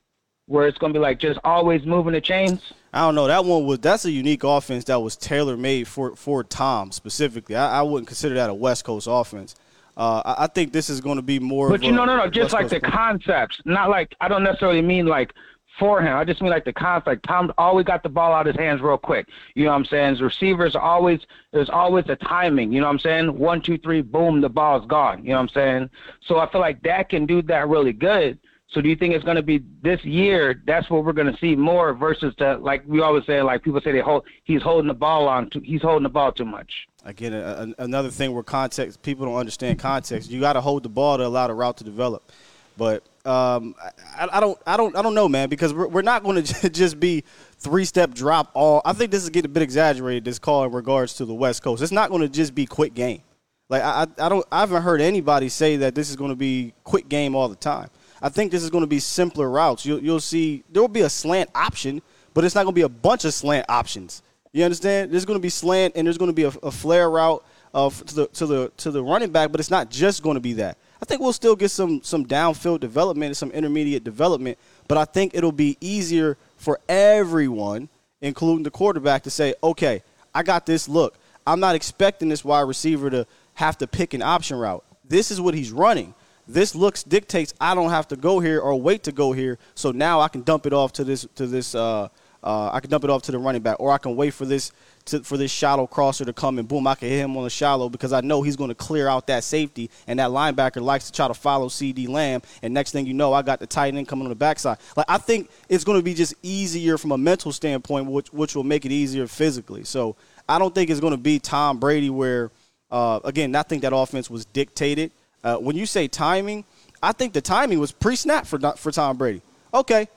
where it's going to be like just always moving the chains? I don't know. That one was that's a unique offense that was tailor made for for Tom specifically. I, I wouldn't consider that a West Coast offense. Uh, I, I think this is going to be more. But you a know, no, no, West just like Coast the concepts, not like I don't necessarily mean like for him. I just mean like the concept. Tom always got the ball out of his hands real quick. You know what I'm saying? His receivers are always there's always a timing. You know what I'm saying? One, two, three, boom, the ball's gone. You know what I'm saying? So I feel like Dak can do that really good. So do you think it's going to be this year? That's what we're going to see more versus the like we always say like people say they hold he's holding the ball on too, he's holding the ball too much. Again, a, another thing where context people don't understand context. You got to hold the ball to allow the route to develop. But Um, I, I don't, I don't, I don't know, man, because we're, we're not going to just be three step drop all. I think this is getting a bit exaggerated. This call in regards to the West Coast, it's not going to just be quick game. Like I, I don't, I haven't heard anybody say that this is going to be quick game all the time. I think this is going to be simpler routes. You'll, you'll see there will be a slant option, but it's not going to be a bunch of slant options. You understand? There's going to be slant and there's going to be a, a flare route of to the to the to the running back, but it's not just going to be that. I think we'll still get some some downfield development and some intermediate development, but I think it'll be easier for everyone, including the quarterback, to say, okay, I got this look. I'm not expecting this wide receiver to have to pick an option route. This is what he's running. This looks dictates I don't have to go here or wait to go here. So now I can dump it off to this to this uh, uh, I can dump it off to the running back, or I can wait for this to, for this shallow crosser to come and boom, I can hit him on the shallow because I know he's going to clear out that safety, and that linebacker likes to try to follow CeeDee Lamb. And next thing you know, I got the tight end coming on the backside. Like I think it's going to be just easier from a mental standpoint, which which will make it easier physically. So I don't think it's going to be Tom Brady where, uh, again, I think that offense was dictated. Uh, when you say timing, I think the timing was pre-snap for for Tom Brady. Okay,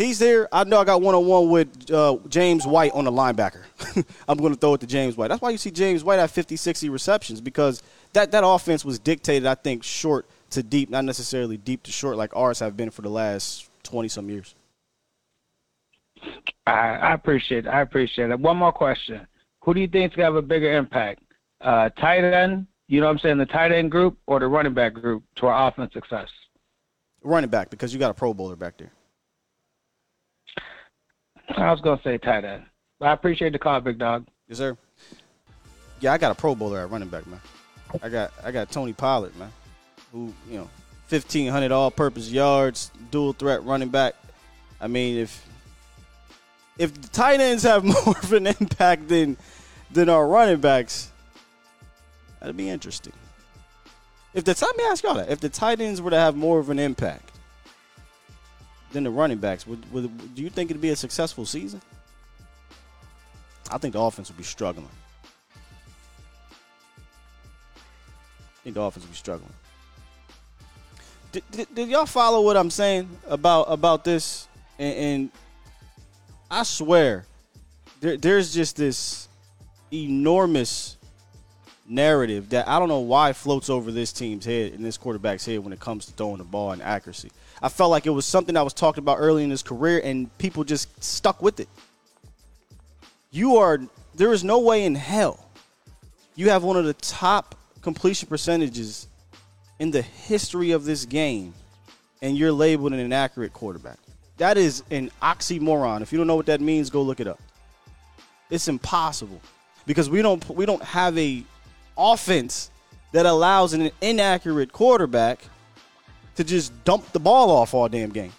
He's there. I know I got one on one with uh, James White on the linebacker. I'm going to throw it to James White. That's why you see James White at 50, 60 receptions because that, that offense was dictated, I think, short to deep, not necessarily deep to short like ours have been for the last 20 some years. I, I appreciate it. I appreciate it. One more question. Who do you think is going to have a bigger impact? Uh, tight end, you know what I'm saying, the tight end group or the running back group to our offense success? Running back because you got a Pro Bowler back there. I was gonna say tight end. But I appreciate the call, big dog. Yes, sir. Yeah, I got a Pro Bowler at running back, man. I got I got Tony Pollard, man, who you know, fifteen hundred all-purpose yards, dual threat running back. I mean, if if the tight ends have more of an impact than than our running backs, that'd be interesting. If the let me ask y'all that, if the tight ends were to have more of an impact, than the running backs. Would, would, do you think it'd be a successful season? I think the offense would be struggling. I think the offense would be struggling. Did, did, did y'all follow what I'm saying about about this? And, and I swear, there, there's just this enormous narrative that I don't know why floats over this team's head and this quarterback's head when it comes to throwing the ball and accuracy. I felt like it was something that was talked about early in his career, and people just stuck with it. You are there is no way in hell you have one of the top completion percentages in the history of this game, and you're labeled an inaccurate quarterback. That is an oxymoron. If you don't know what that means, go look it up. It's impossible because we don't we don't have a offense that allows an inaccurate quarterback to just dump the ball off all damn game.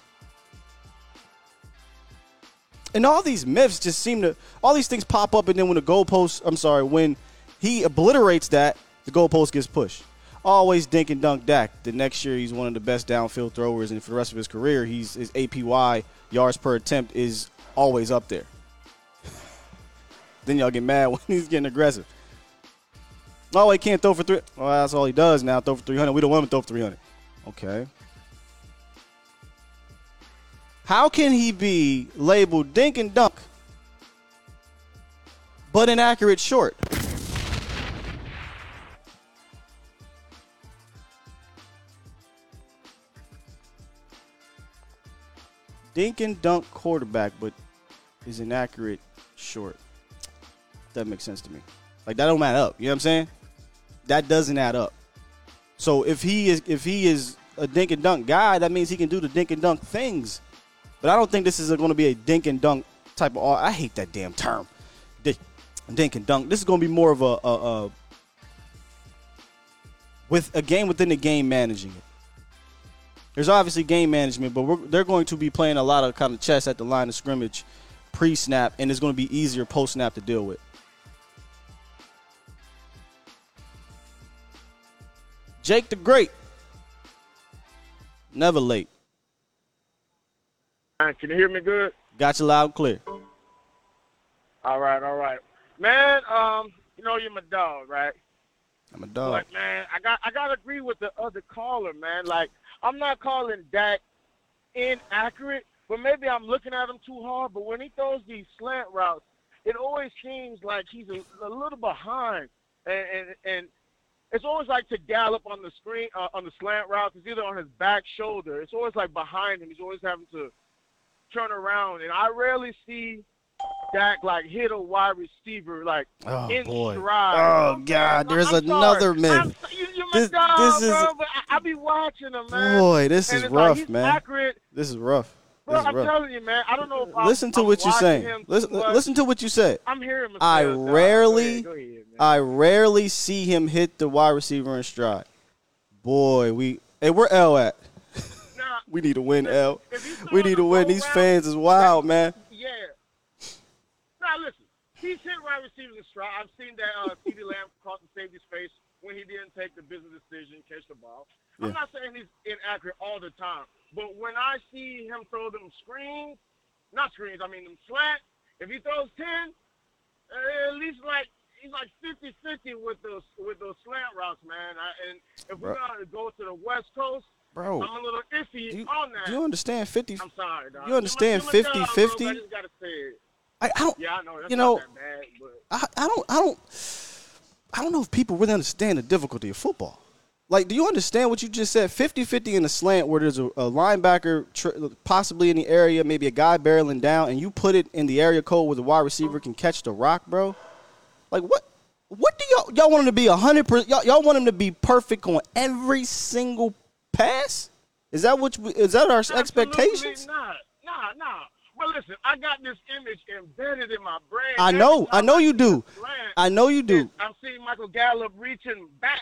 And all these myths just seem to, all these things pop up, and then when the goalpost, I'm sorry, when he obliterates that, the goalpost gets pushed. Always dink and dunk Dak. The next year, he's one of the best downfield throwers, and for the rest of his career, he's his APY yards per attempt is always up there. then y'all get mad when he's getting aggressive. Oh, he can't throw for three. Well, that's all he does now. Throw for 300. We don't want him to throw for 300. Okay. How can he be labeled dink and dunk, but inaccurate short? Dink and dunk quarterback, but is inaccurate short. That makes sense to me. Like that don't add up. You know what I'm saying? That doesn't add up. So if he is if he is a dink and dunk guy, that means he can do the dink and dunk things. But I don't think this is going to be a dink and dunk type of. I hate that damn term, dink and dunk. This is going to be more of a, a, a with a game within the game managing it. There's obviously game management, but they're going to be playing a lot of kind of chess at the line of scrimmage pre-snap, and it's going to be easier post-snap to deal with. Jake the Great. Never late. Can you hear me good? Got you loud and clear. All right, all right. Man, um, you know you're my dog, right? I'm a dog. But man, I got I gotta agree with the other caller, man. Like I'm not calling Dak inaccurate, but maybe I'm looking at him too hard. But when he throws these slant routes, it always seems like he's a, a little behind, and, and and it's always like to Gallup on the screen uh, on the slant routes. It's either on his back shoulder. It's always like behind him. He's always having to turn around, and I rarely see Dak like hit a wide receiver like Oh in boy. stride. Oh God. There's I'm another sorry. myth. I'm, you, you're This- dog, this is- bro, but I, I be watching him, man. Boy, this And is it's like rough, man. Accurate. This is rough. Is I'm rough. telling you, man. I don't know if I'm, Listen to I'm what you're saying. Listen, listen to what you said. I'm hearing myself. I. Go rarely, ahead, go ahead. I rarely see him hit the wide receiver in stride. Boy, we hey, where L at? Nah, We need to win, L. if We need to win. These route, fans is wild, man. Yeah. Now listen, he's hit wide receivers in stride. I've seen that uh, CeeDee Lamb cross the safety's face when he didn't take the business decision, catch the ball. I'm not saying he's inaccurate all the time, but when I see him throw them screens, not screens, I mean them slant. If he throws ten, uh, at least like he's like 50-50 with those with those slant routes, man. I, and if we're gonna go to the West Coast, Bro, I'm a little iffy you, on that. you understand 50? I'm sorry, dog. you understand You're my- you're my dog, bro, 50-50? but I just gotta say it. I, don't. Yeah, I know. That's You not know, that bad, but I, I don't. I don't. I don't know if people really understand the difficulty of football. Like, do you understand what you just said? 50-50 in the slant where there's a, a linebacker tr- possibly in the area, maybe a guy barreling down, and you put it in the area code where the wide receiver can catch the rock, bro. Like, what? What do y'all y'all want him to be hundred percent? Y'all, y'all want him to be perfect on every single pass? Is that what? we- Is that our expectations? Absolutely not. Nah, nah. But listen, I got this image embedded in my brain. I know. I know you do. I know you do. I'm seeing Michael Gallup reaching back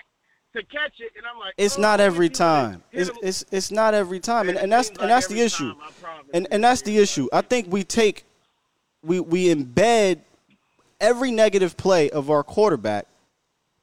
to catch it, and I'm like, It's oh, not every see what it- time. It's, it's it's not every time, and, and that's and that's the issue, and and that's the issue. I think we take we we embed every negative play of our quarterback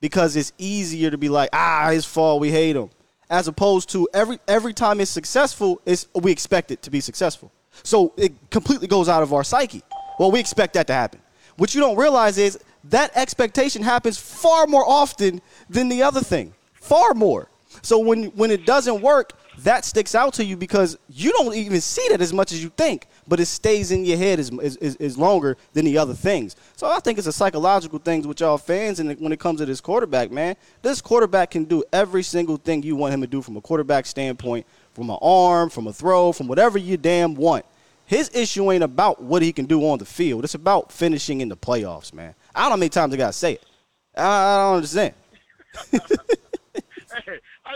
because it's easier to be like ah his fault we hate him as opposed to every every time it's successful it's we expect it to be successful. So it completely goes out of our psyche. Well we expect that to happen. What you don't realize is that expectation happens far more often than the other thing far more so when when it doesn't work that sticks out to you because you don't even see that as much as you think, but it stays in your head as, is is longer than the other things. So I think it's a psychological thing with y'all fans, and when it comes to this quarterback, man, this quarterback can do every single thing you want him to do from a quarterback standpoint, from an arm, from a throw, from whatever you damn want. His issue ain't about what he can do on the field. It's about finishing in the playoffs, man. I don't know how many times I gotta say it. I don't understand.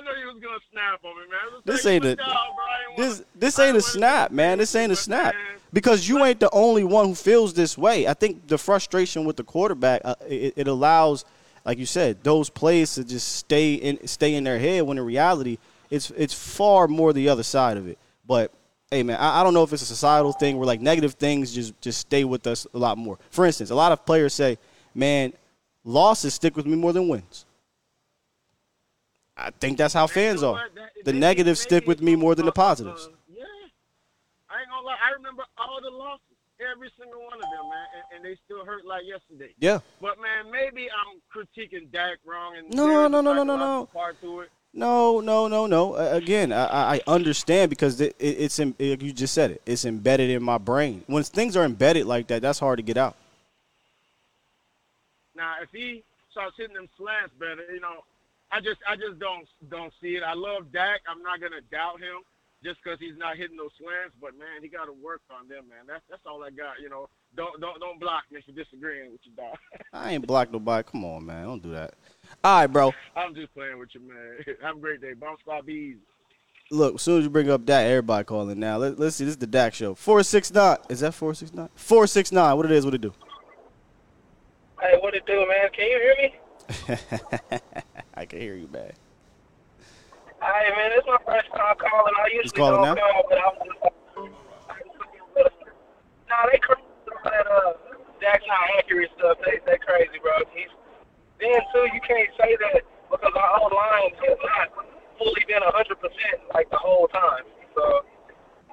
Hey, I know you was gonna snap on me, man. This ain't a down, bro. I ain't this this ain't a snap, man. This ain't a snap because you ain't the only one who feels this way. I think the frustration with the quarterback uh, it, it allows, like you said, those plays to just stay in stay in their head. When in reality, it's it's far more the other side of it. But hey, man, I, I don't know if it's a societal thing where like negative things just just stay with us a lot more. For instance, a lot of players say, "Man, losses stick with me more than wins." I think that's how fans are. The negatives stick with me more than the uh, positives. yeah, I ain't gonna lie. I remember all the losses, every single one of them, man, and, and they still hurt like yesterday. Yeah. But man, maybe I'm critiquing Dak wrong, and No, no, no, no, no, no. Part to it. No, no, no, no. Uh, again, I, I I understand because it, it, it's in, like you just said it. It's embedded in my brain. When things are embedded like that, that's hard to get out. Now, if he starts hitting them slants better, you know, I just I just don't don't see it. I love Dak. I'm not gonna doubt him just because he's not hitting those slants. But man, he got to work on them, man. That's that's all I got. You know, don't don't don't block me for disagreeing with you, dog. I ain't blocked nobody. Come on, man. Don't do that. All right, bro. I'm just playing with you, man. Have a great day. Bomb squad bees. Look, as soon as you bring up Dak, everybody calling now. Let, let's see. This is the Dak show. Four six nine. Is that four six nine? Four six nine. What it is? What it do? Hey, what it do, man? Can you hear me? I can hear you, man. Hey, man, this is my first time calling. I usually calling don't now? call, but I was just. Nah, they crazy that uh, Dak's not accurate stuff. They they crazy, bro. He's then too. You can't say that because our old line has not fully been a hundred percent like the whole time. So,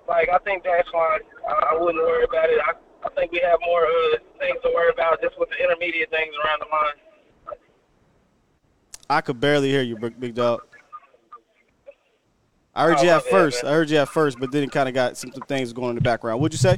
like, I think that's fine. I, I wouldn't worry about it. I I think we have more uh, things to worry about just with the intermediate things around the line. I could barely hear you, big, dog. I heard Oh, you at first. I heard you at first, but then it kind of got some, some things going in the background. What'd you say?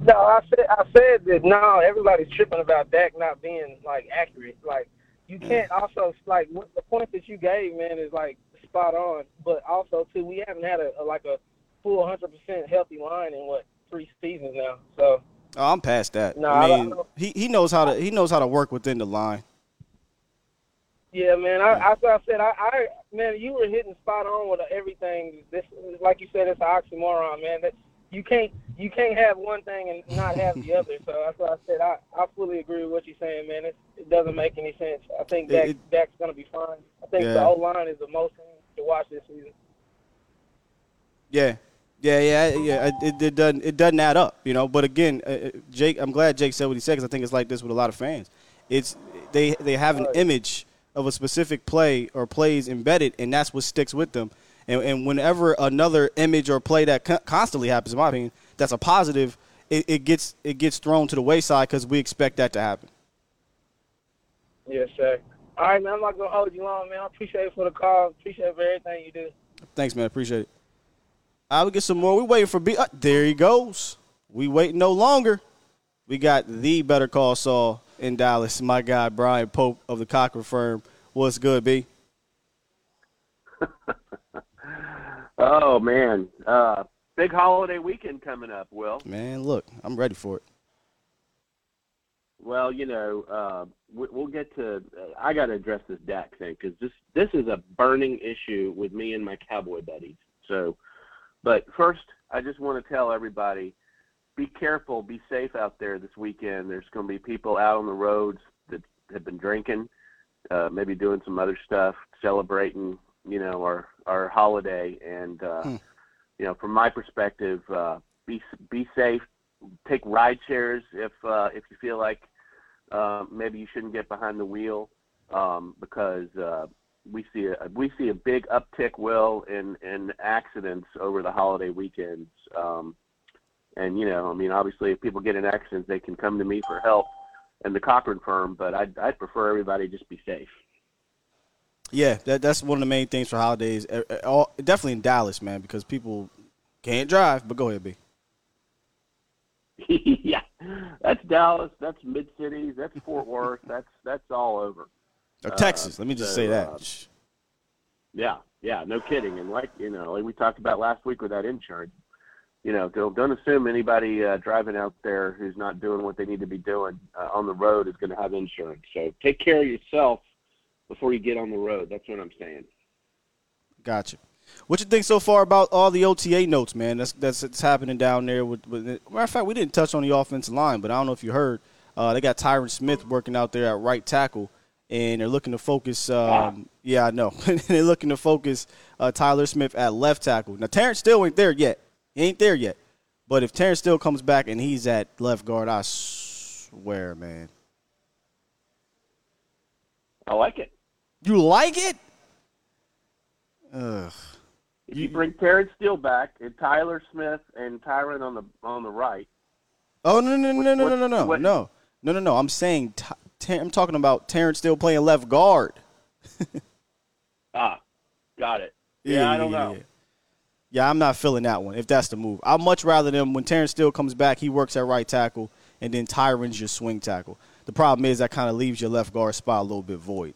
No, I said I said that no, everybody's tripping about Dak not being like accurate. Like you mm. can't also like what the point that you gave, man, is like spot on. But also too, we haven't had a, a like a full hundred percent healthy line in what three seasons now. So Oh, I'm past that. No, I I mean, don't- he, he knows how to he knows how to work within the line. Yeah, man, I I, I said I, I man, you were hitting spot on with everything. This like you said, it's an oxymoron, man. That you can't you can't have one thing and not have the other. So that's why I said I, I fully agree with what you're saying, man. It, it doesn't make any sense. I think Dak, it- Dak's gonna be fine. I think Yeah. the O line is the most thing to watch this season. Yeah, yeah, yeah, yeah. It, it, it doesn't it doesn't add up, you know. But again, uh, uh, Jake, I'm glad Jake said what he said because I think it's like this with a lot of fans. It's they they have an image of a specific play or plays embedded, and that's what sticks with them. And, and whenever another image or play that con- constantly happens, in my opinion, that's a positive, it, it gets it gets thrown to the wayside because we expect that to happen. Yes, sir. All right, man. I'm not gonna hold you long, man. I appreciate it for the call. Appreciate it for everything you do. Thanks, man. Appreciate it. I will get some more. We waiting for B. Uh, there he goes. We wait no longer. We got the Better Call Saul in Dallas. My guy Brian Pope of the Cochran firm. What's good, B? Oh man, uh, big holiday weekend coming up. Will Man, look, I'm ready for it. well, you know, uh, we, we'll get to. Uh, I got to address this Dak thing because this this is a burning issue with me and my Cowboy buddies. So, but first, I just want to tell everybody: be careful, be safe out there this weekend. There's going to be people out on the roads that have been drinking, uh, maybe doing some other stuff, celebrating, you know, our our holiday. And uh, Hmm. you know, from my perspective, uh, be be safe. Take ride shares if uh, if you feel like uh, maybe you shouldn't get behind the wheel um, because uh, we see a we see a big uptick, will in in accidents over the holiday weekends. Um, and you know, I mean, obviously, if people get in accidents, they can come to me for help and the Cochran firm. But I'd, I'd prefer everybody just be safe. Yeah, that, that's one of the main things for holidays. Uh, uh, all, definitely in Dallas, man, because people can't drive. But go ahead, B. yeah, that's Dallas. That's Mid Cities. That's Fort Worth. That's that's all over. Or Uh, Texas. Let me just so, say uh, that. Yeah, yeah, no kidding. And like you know, like we talked about last week with that insurance, you know, don't don't assume anybody uh, driving out there who's not doing what they need to be doing uh, on the road is going to have insurance. So take care of yourself before you get on the road. That's what I'm saying. Gotcha. What you think so far about all the OTA notes, man? That's that's, that's happening down there. With, with matter of fact, we didn't touch on the offensive line, but I don't know if you heard. Uh, they got Tyron Smith working out there at right tackle, and they're looking to focus. Um, Yeah, I know. they're looking to focus uh, Tyler Smith at left tackle. Now Terence Steele ain't there yet. He ain't there yet. But if Terence Steele comes back and he's at left guard, I swear, man. I like it. You like it? Ugh. If you bring Terence Steele back and Tyler Smith and Tyron on the on the right, Oh no no no no no no no what- no no no no! I'm saying I'm talking about Terence Steele playing left guard. ah, got it. Yeah, I don't know. Yeah. Yeah, I'm not feeling that one. If that's the move, I'd much rather them when Terence Steele comes back, he works at right tackle, and then Tyron's your swing tackle. The problem is that kind of leaves your left guard spot a little bit void.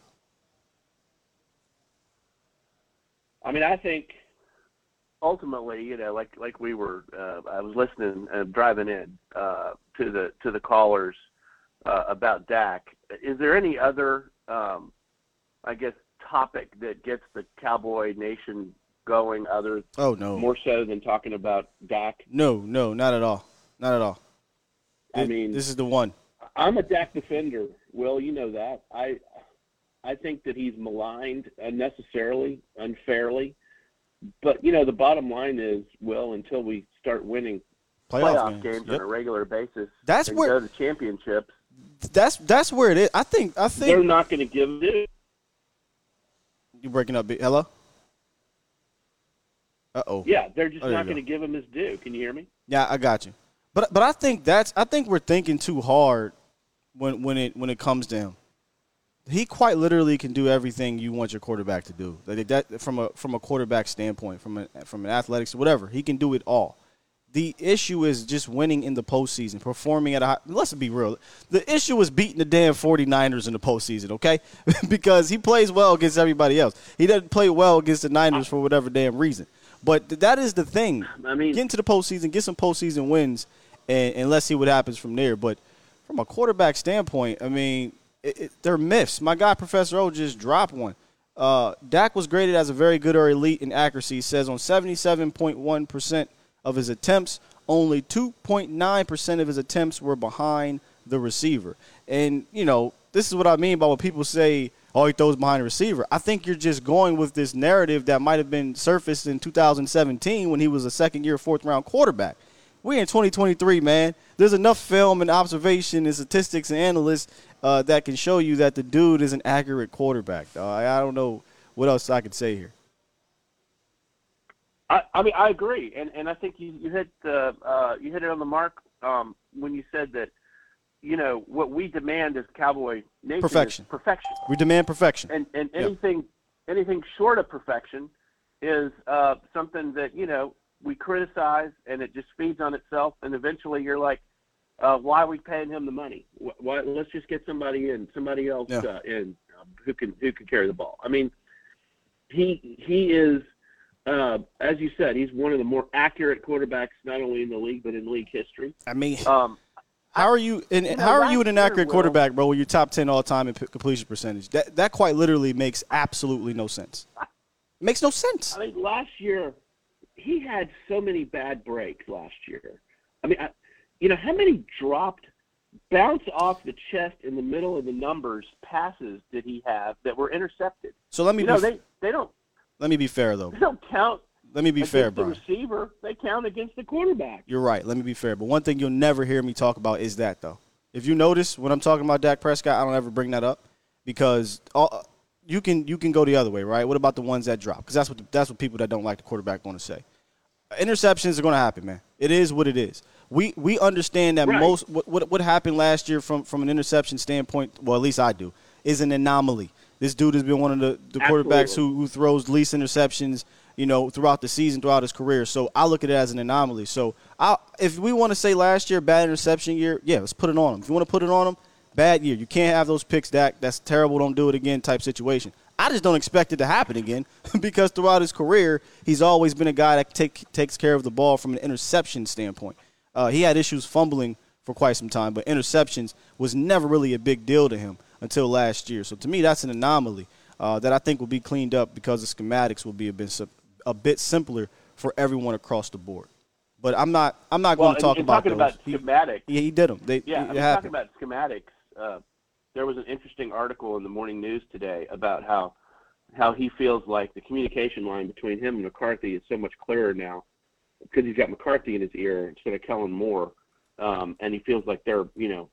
I mean, I think ultimately, you know, like like we were, uh, I was listening uh, driving in uh, to the to the callers uh, about Dak. Is there any other, um, I guess, topic that gets the Cowboy Nation going other Oh no, more so than talking about Dak? no, no, not at all, not at all. I Thi- mean, this is the one. I'm a Dak defender. Will you know that? I I think that he's maligned unnecessarily, unfairly. But you know, the bottom line is, Will, until we start winning Playoff playoff, games. games, Yep. on a regular basis, That's and where- go to championships, That's that's where it is. I think I think they're not going to give it. you breaking up. B- Hello. Uh oh. Yeah, they're just Oh, not going to give him his due. Can you hear me? Yeah, I got you. But but I think that's I think we're thinking too hard when when it when it comes down. he quite literally can do everything you want your quarterback to do. Like that from a from a quarterback standpoint, from a, from an athletics, whatever, he can do it all. The issue is just winning in the postseason, performing at a high. Let's be real. The issue is beating the damn 49ers in the postseason, okay? because he plays well against everybody else. He doesn't play well against the Niners for whatever damn reason. But th- that is the thing. I mean, get into the postseason, get some postseason wins, and, and let's see what happens from there. But from a quarterback standpoint, I mean, it, it, they're myths. My guy, Professor O, just dropped one. Uh, Dak was graded as a very good or elite in accuracy. He says on 77.1% of his attempts, only 2.9% of his attempts were behind the receiver. And, you know, this is what I mean by when people say, oh, he throws behind the receiver. I think you're just going with this narrative that might have been surfaced in 2017 when he was a second year, fourth round quarterback. We're in 2023, man. There's enough film and observation and statistics and analysts uh, that can show you that the dude is an accurate quarterback. Uh, I don't know what else I could say here. I, I mean, I agree, and and I think you you hit the uh, you hit it on the mark um, when you said that. You know what we demand as Cowboy Nation Perfection. is perfection, We demand perfection. and and Yeah. anything anything short of perfection is uh, something that you know we criticize, and it just feeds on itself, and eventually you're like, uh, why are we paying him the money? Wh- Why, let's just get somebody in, somebody else Yeah. uh, in um, who can who can carry the ball. I mean, he he is, uh, as you said, he's one of the more accurate quarterbacks not only in the league but in league history. I mean, Um, how are you? And you know, how are you an year, inaccurate Will- quarterback, bro? When you're top ten all time in p- completion percentage, that that quite literally makes absolutely no sense. It makes no sense. I mean, last year he had so many bad breaks. Last year, I mean, I, you know how many dropped, bounce off the chest in the middle of the numbers passes did he have that were intercepted? So let me you know be, they they don't let me be fair though. they don't count. Let me be fair, the receiver. They count against the quarterback. You're right. Let me be fair. But one thing you'll never hear me talk about is that, though. If you notice when I'm talking about Dak Prescott, I don't ever bring that up because all, you can you can go the other way, right? What about the ones that drop? Because that's what the, that's what people that don't like the quarterback want to say. Interceptions are going to happen, man. It is what it is. We we understand that Right. most what, what what happened last year from from an interception standpoint. Well, at least I do. Is an anomaly. This dude has been one of the, the quarterbacks who, who throws least interceptions, you know, throughout the season, throughout his career. So I look at it as an anomaly. So I, if we want to say last year bad interception year, yeah, let's put it on him. If you want to put it on him, bad year. You can't have those picks, Dak. That's terrible. Don't do it again. Type situation. I just don't expect it to happen again because throughout his career, he's always been a guy that take, takes care of the ball from an interception standpoint. Uh, he had issues fumbling for quite some time, but interceptions was never really a big deal to him until last year. So to me, that's an anomaly uh, that I think will be cleaned up because the schematics will be a bit a bit simpler for everyone across the board. But I'm not I'm not Well, going to talk and, and about talking those. about He- schematics. yeah, he did them. They, Yeah, I it mean, happened. talking about schematics, uh, there was an interesting article in the morning news today about how how he feels like the communication line between him and McCarthy is so much clearer now because he's got McCarthy in his ear instead of Kellen Moore, um, and he feels like they're you know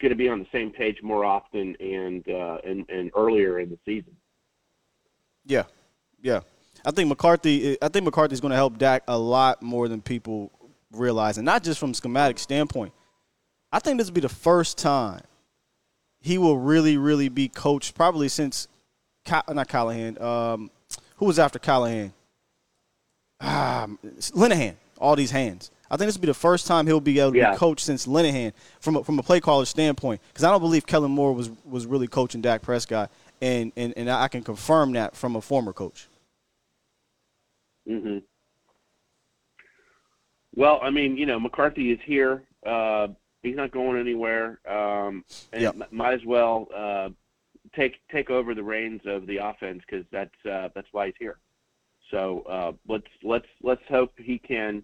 going to be on the same page more often and uh, and and earlier in the season. Yeah, yeah. I think McCarthy. I think McCarthy's going to help Dak a lot more than people realize, and not just from schematic standpoint. I think this will be the first time he will really, really be coached, probably since not Callahan. Um, who was after Callahan? Ah, Linehan. All these hands. I think this will be the first time he'll be able to Yeah. be coached since Linehan from a, from a play caller standpoint. Because I don't believe Kellen Moore was was really coaching Dak Prescott, and and and I can confirm that from a former coach. Hmm Well, I mean, you know, McCarthy is here. Uh, he's not going anywhere, um, and Yep. m- might as well uh, take take over the reins of the offense because that's uh, that's why he's here. So uh, let's let's let's hope he can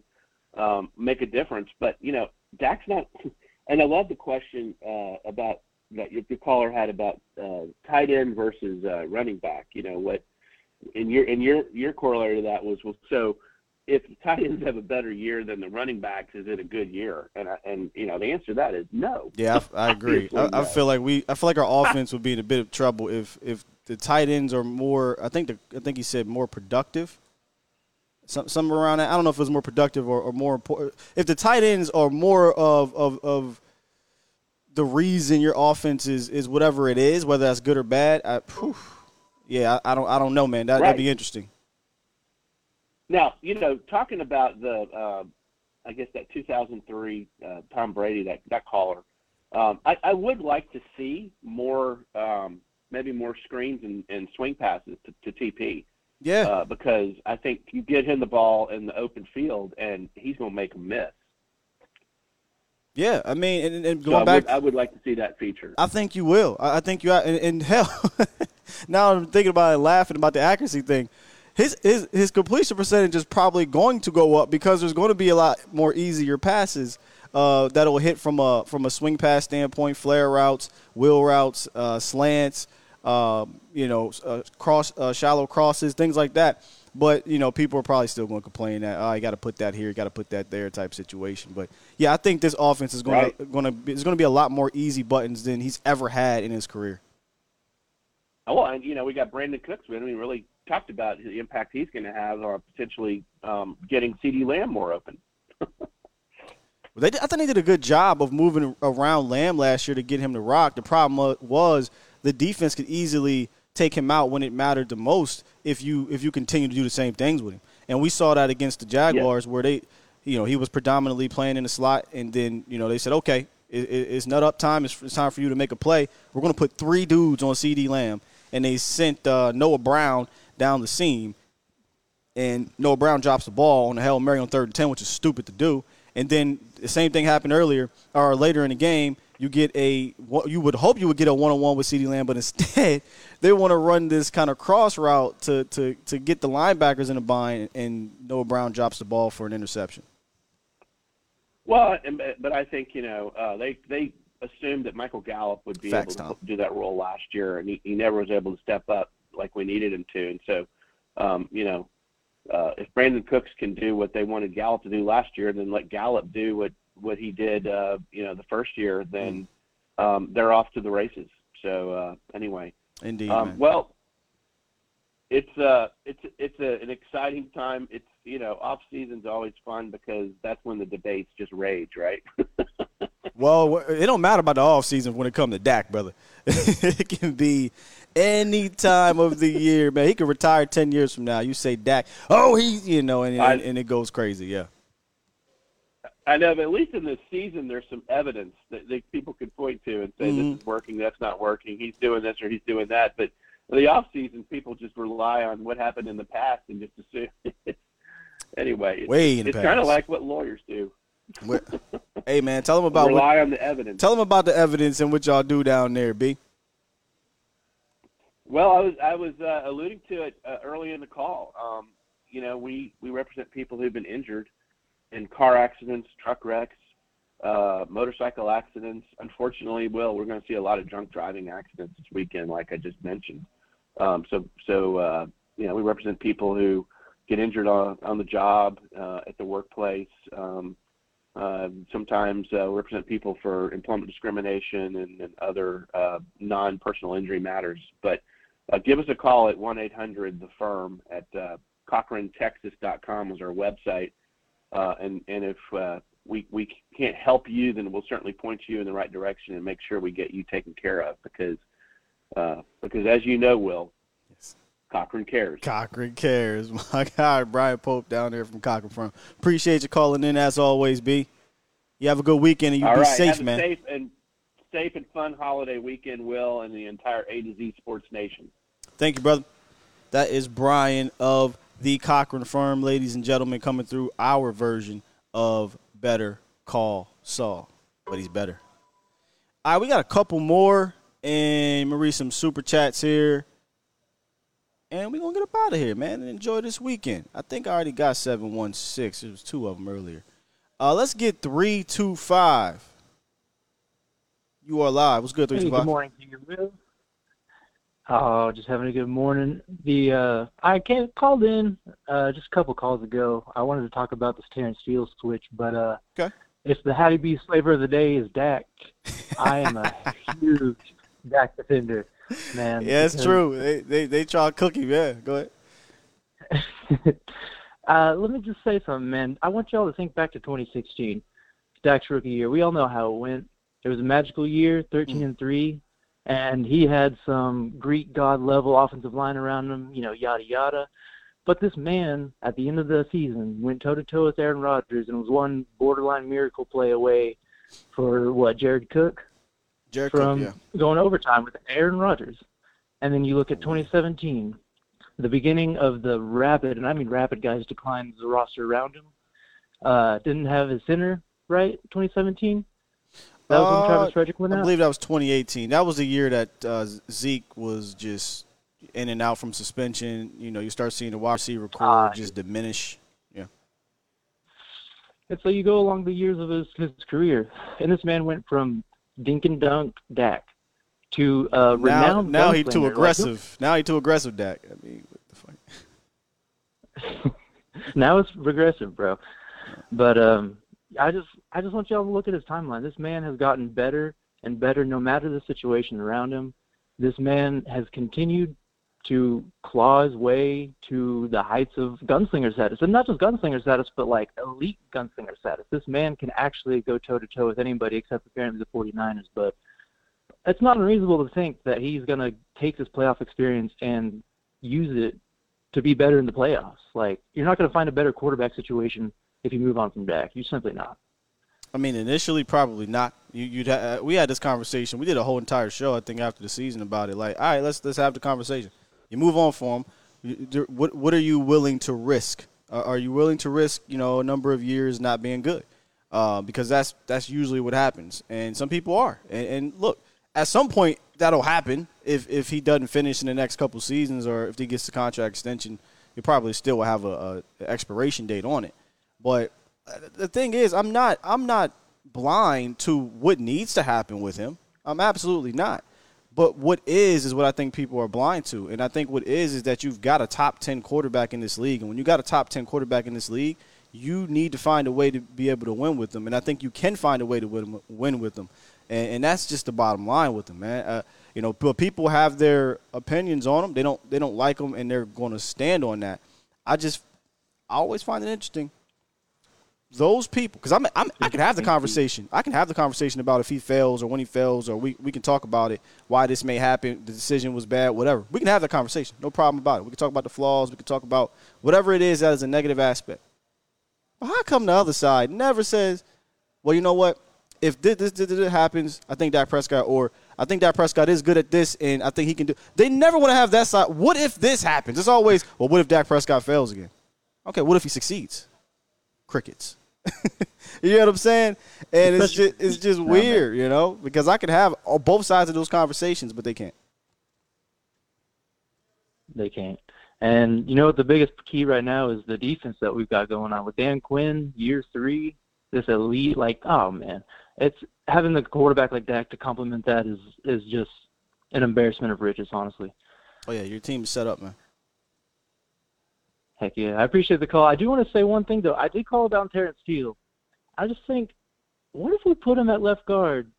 um, make a difference. But you know, Dak's not. And I love the question uh, about that your, your caller had about uh, tight end versus uh, running back. You know what? And your and your your corollary to that was well, so if the tight ends have a better year than the running backs, is it a good year? And I, and you know the answer to that is no. Yeah, I, I agree. I, I feel like we. I feel like our offense would be in a bit of trouble if if the tight ends are more. I think the, I think he said more productive. Some somewhere around that. I don't know if it was more productive or, or more important. If the tight ends are more of of of the reason your offense is is whatever it is, whether that's good or bad. I, whew, yeah, I, I don't I don't know, man. That, Right. That'd be interesting. Now, you know, talking about the, uh, I guess that 2003 uh, Tom Brady, that that caller, um, I, I would like to see more, um, maybe more screens and, and swing passes to, to TP. Yeah. Uh, because I think you get him the ball in the open field, and he's going to make a miss. Yeah, I mean, and, and So going I back, would, I would like to see that feature. I think you will. I I think you are. And, and hell, now I'm thinking about it, laughing about the accuracy thing. His his his completion percentage is probably going to go up because there's going to be a lot more easier passes uh, that'll hit from a from a swing pass standpoint, flare routes, wheel routes, uh, slants, um, you know, uh, cross uh, shallow crosses, things like that. But you know, people are probably still going to complain that oh, you got to put that here, you got to put that there, type situation. But yeah, I think this offense is going to going to be, it's going to be a lot more easy buttons than he's ever had in his career. Oh, and you know, we got Brandin Cooks. We haven't really talked about the impact he's going to have, on potentially um, getting CeeDee Lamb more open. They I think they did a good job of moving around Lamb last year to get him to rock. The problem was the defense could easily take him out when it mattered the most if you if you continue to do the same things with him. And we saw that against the Jaguars where they, you know, he was predominantly playing in the slot, and then you know they said, okay, it, it, it's not up time. It's, it's time for you to make a play. We're going to put three dudes on CeeDee Lamb, and they sent uh, Noah Brown down the seam and Noah Brown drops the ball on the Hail Mary on third and ten, which is stupid to do. And then the same thing happened earlier or later in the game. You get a you would hope you would get a one on one with CeeDee Lamb, but instead they want to run this kind of cross route to to to get the linebackers in a bind, and Noah Brown drops the ball for an interception. Well, but I think you know uh, they they assumed that Michael Gallup would be Facts, able Tom. to do that role last year, and he, he never was able to step up like we needed him to. And so, um, you know, uh, if Brandin Cooks can do what they wanted Gallup to do last year, then let Gallup do what what he did, uh, you know, the first year, then um, they're off to the races. So uh, anyway, Indeed, um, well, it's uh it's it's a, an exciting time. It's you know off season's always fun because that's when the debates just rage, right? Well, it don't matter about the off season when it comes to Dak, brother. it can be any time of the year, man. He could retire ten years from now. You say Dak, oh, he, you know, and, I- and, it goes crazy. Yeah. I know, but at least in this season, there's some evidence that, that people could point to and say Mhm. this is working, that's not working. He's doing this or he's doing that. But the off season, people just rely on what happened in the past and just assume. anyway, it's, Way the it's kind of like what lawyers do. What- hey, man, tell them about what, rely on the evidence. tell them about the evidence and what y'all do down there, B. Well, I was I was uh, alluding to it uh, early in the call. Um, you know, we we represent people who've been injured in car accidents, truck wrecks, uh, motorcycle accidents. Unfortunately, Will, we're going to see a lot of drunk driving accidents this weekend, like I just mentioned. Um, so so uh, you know, we represent people who get injured on on the job, uh, at the workplace. Um, uh, sometimes uh, represent people for employment discrimination and, and other uh, non-personal injury matters. But uh, give us a call at 1-800 the firm at uh, cochranetexas.com is our website. Uh, and and if uh, we we can't help you, then we'll certainly point you in the right direction and make sure we get you taken care of because uh, because as you know, Will, Cochran cares. Cochran cares. My God, Brian Pope down there from Cochran Firm. Appreciate you calling in as always, B. You have a good weekend and you All be right, safe, have a man. safe and safe and fun holiday weekend, Will, and the entire A to Z Sports Nation. Thank you, brother. That is Brian of the Cochran Firm, ladies and gentlemen, coming through our version of Better Call Saul. But he's better. All right, we got a couple more, and Marie, some super chats here. And we're going to get up out of here, man, and enjoy this weekend. I think I already got 716. It was two of them earlier. Uh, let's get 325. You are live. What's good, Hey, 325? good morning to you, Will. Oh, just having a good morning. The uh, I came called in uh, just a couple calls ago. I wanted to talk about this Terrence Fields switch, but uh, okay. if the Hattie B flavor of the day is Dak, I am a huge Dak defender, man. Yeah, it's true. They, they, they try to cook him. Yeah, go ahead. uh, let me just say something, man. I want y'all to think back to 2016, Dak's rookie year. We all know how it went. It was a magical year, 13 and three, and he had some Greek god level offensive line around him. You know, yada yada. But this man, at the end of the season, went toe to toe with Aaron Rodgers and was one borderline miracle play away for what Jared Cook Jared from Cook, yeah. going overtime with Aaron Rodgers. And then you look at 2017, the beginning of the rapid, and I mean rapid guys decline the roster around him. Uh, didn't have his center right 2017. That was when Travis Uh, Frederick went I out. believe that was 2018. That was the year that uh, Zeke was just in and out from suspension. You know, you start seeing the wide receiver core Ah, just diminish. Yeah. And so you go along the years of his, his career, and this man went from dink and dunk Dak to uh, Now, renowned. now he too gunslinger. Like, aggressive. now he too aggressive, Dak. I mean, what the fuck? now it's regressive, bro. But um, I just I just want y'all to look at his timeline. This man has gotten better and better, no matter the situation around him. This man has continued to claw his way to the heights of gunslinger status, and not just gunslinger status, but like elite gunslinger status. This man can actually go toe to toe with anybody except apparently the 49ers. But it's not unreasonable to think that he's going to take this playoff experience and use it to be better in the playoffs. Like you're not going to find a better quarterback situation if you move on from Dak. You're simply not. I mean, initially, probably not. You, you'd ha- uh, we had this conversation. We did a whole entire show, I think, after the season about it. Like, all right, let's let's have the conversation. You move on for him. What what are you willing to risk? Are you willing to risk, you know, a number of years not being good? Uh, because that's that's usually what happens, and some people are. And, and look, at some point that'll happen if if he doesn't finish in the next couple seasons, or if he gets the contract extension, he probably still will have a, a expiration date on it. But uh, the thing is, I'm not I'm not blind to what needs to happen with him. I'm absolutely not. But what is is what I think people are blind to, and I think what is is that you've got a top ten quarterback in this league, and when you got a top ten quarterback in this league, you need to find a way to be able to win with them, and I think you can find a way to win, with them, and, and that's just the bottom line with them, man. Uh, you know, but people have their opinions on them. They don't they don't like them, and they're going to stand on that. I just I always find it interesting those people because I'm, I'm I can have the conversation. I can have the conversation about if he fails or when he fails, or we, we can talk about it. Why this may happen, the decision was bad, whatever. We can have that conversation. No problem about it. We can talk about the flaws. We can talk about whatever it is that is a negative aspect. But how come the other side never says, well, you know what? If this, this, this, this happens, I think Dak Prescott, or I think Dak Prescott is good at this, and I think he can do. They never want to have that side. What if this happens? It's always, well, what if Dak Prescott fails again? Okay, what if he succeeds? Crickets. you know what I'm saying? And it's just it's just weird, you know, because I can have all- both sides of those conversations, but they can't. They can't. And you know what the biggest key right now is the defense that we've got going on with Dan Quinn, year three, this elite like oh man. It's having the quarterback like Dak to complement that is is just an embarrassment of riches, honestly. Oh yeah, your team is set up, man. Heck yeah. I appreciate the call. I do want to say one thing though. I did call down Terence Steele. I just think what if we put him at left guard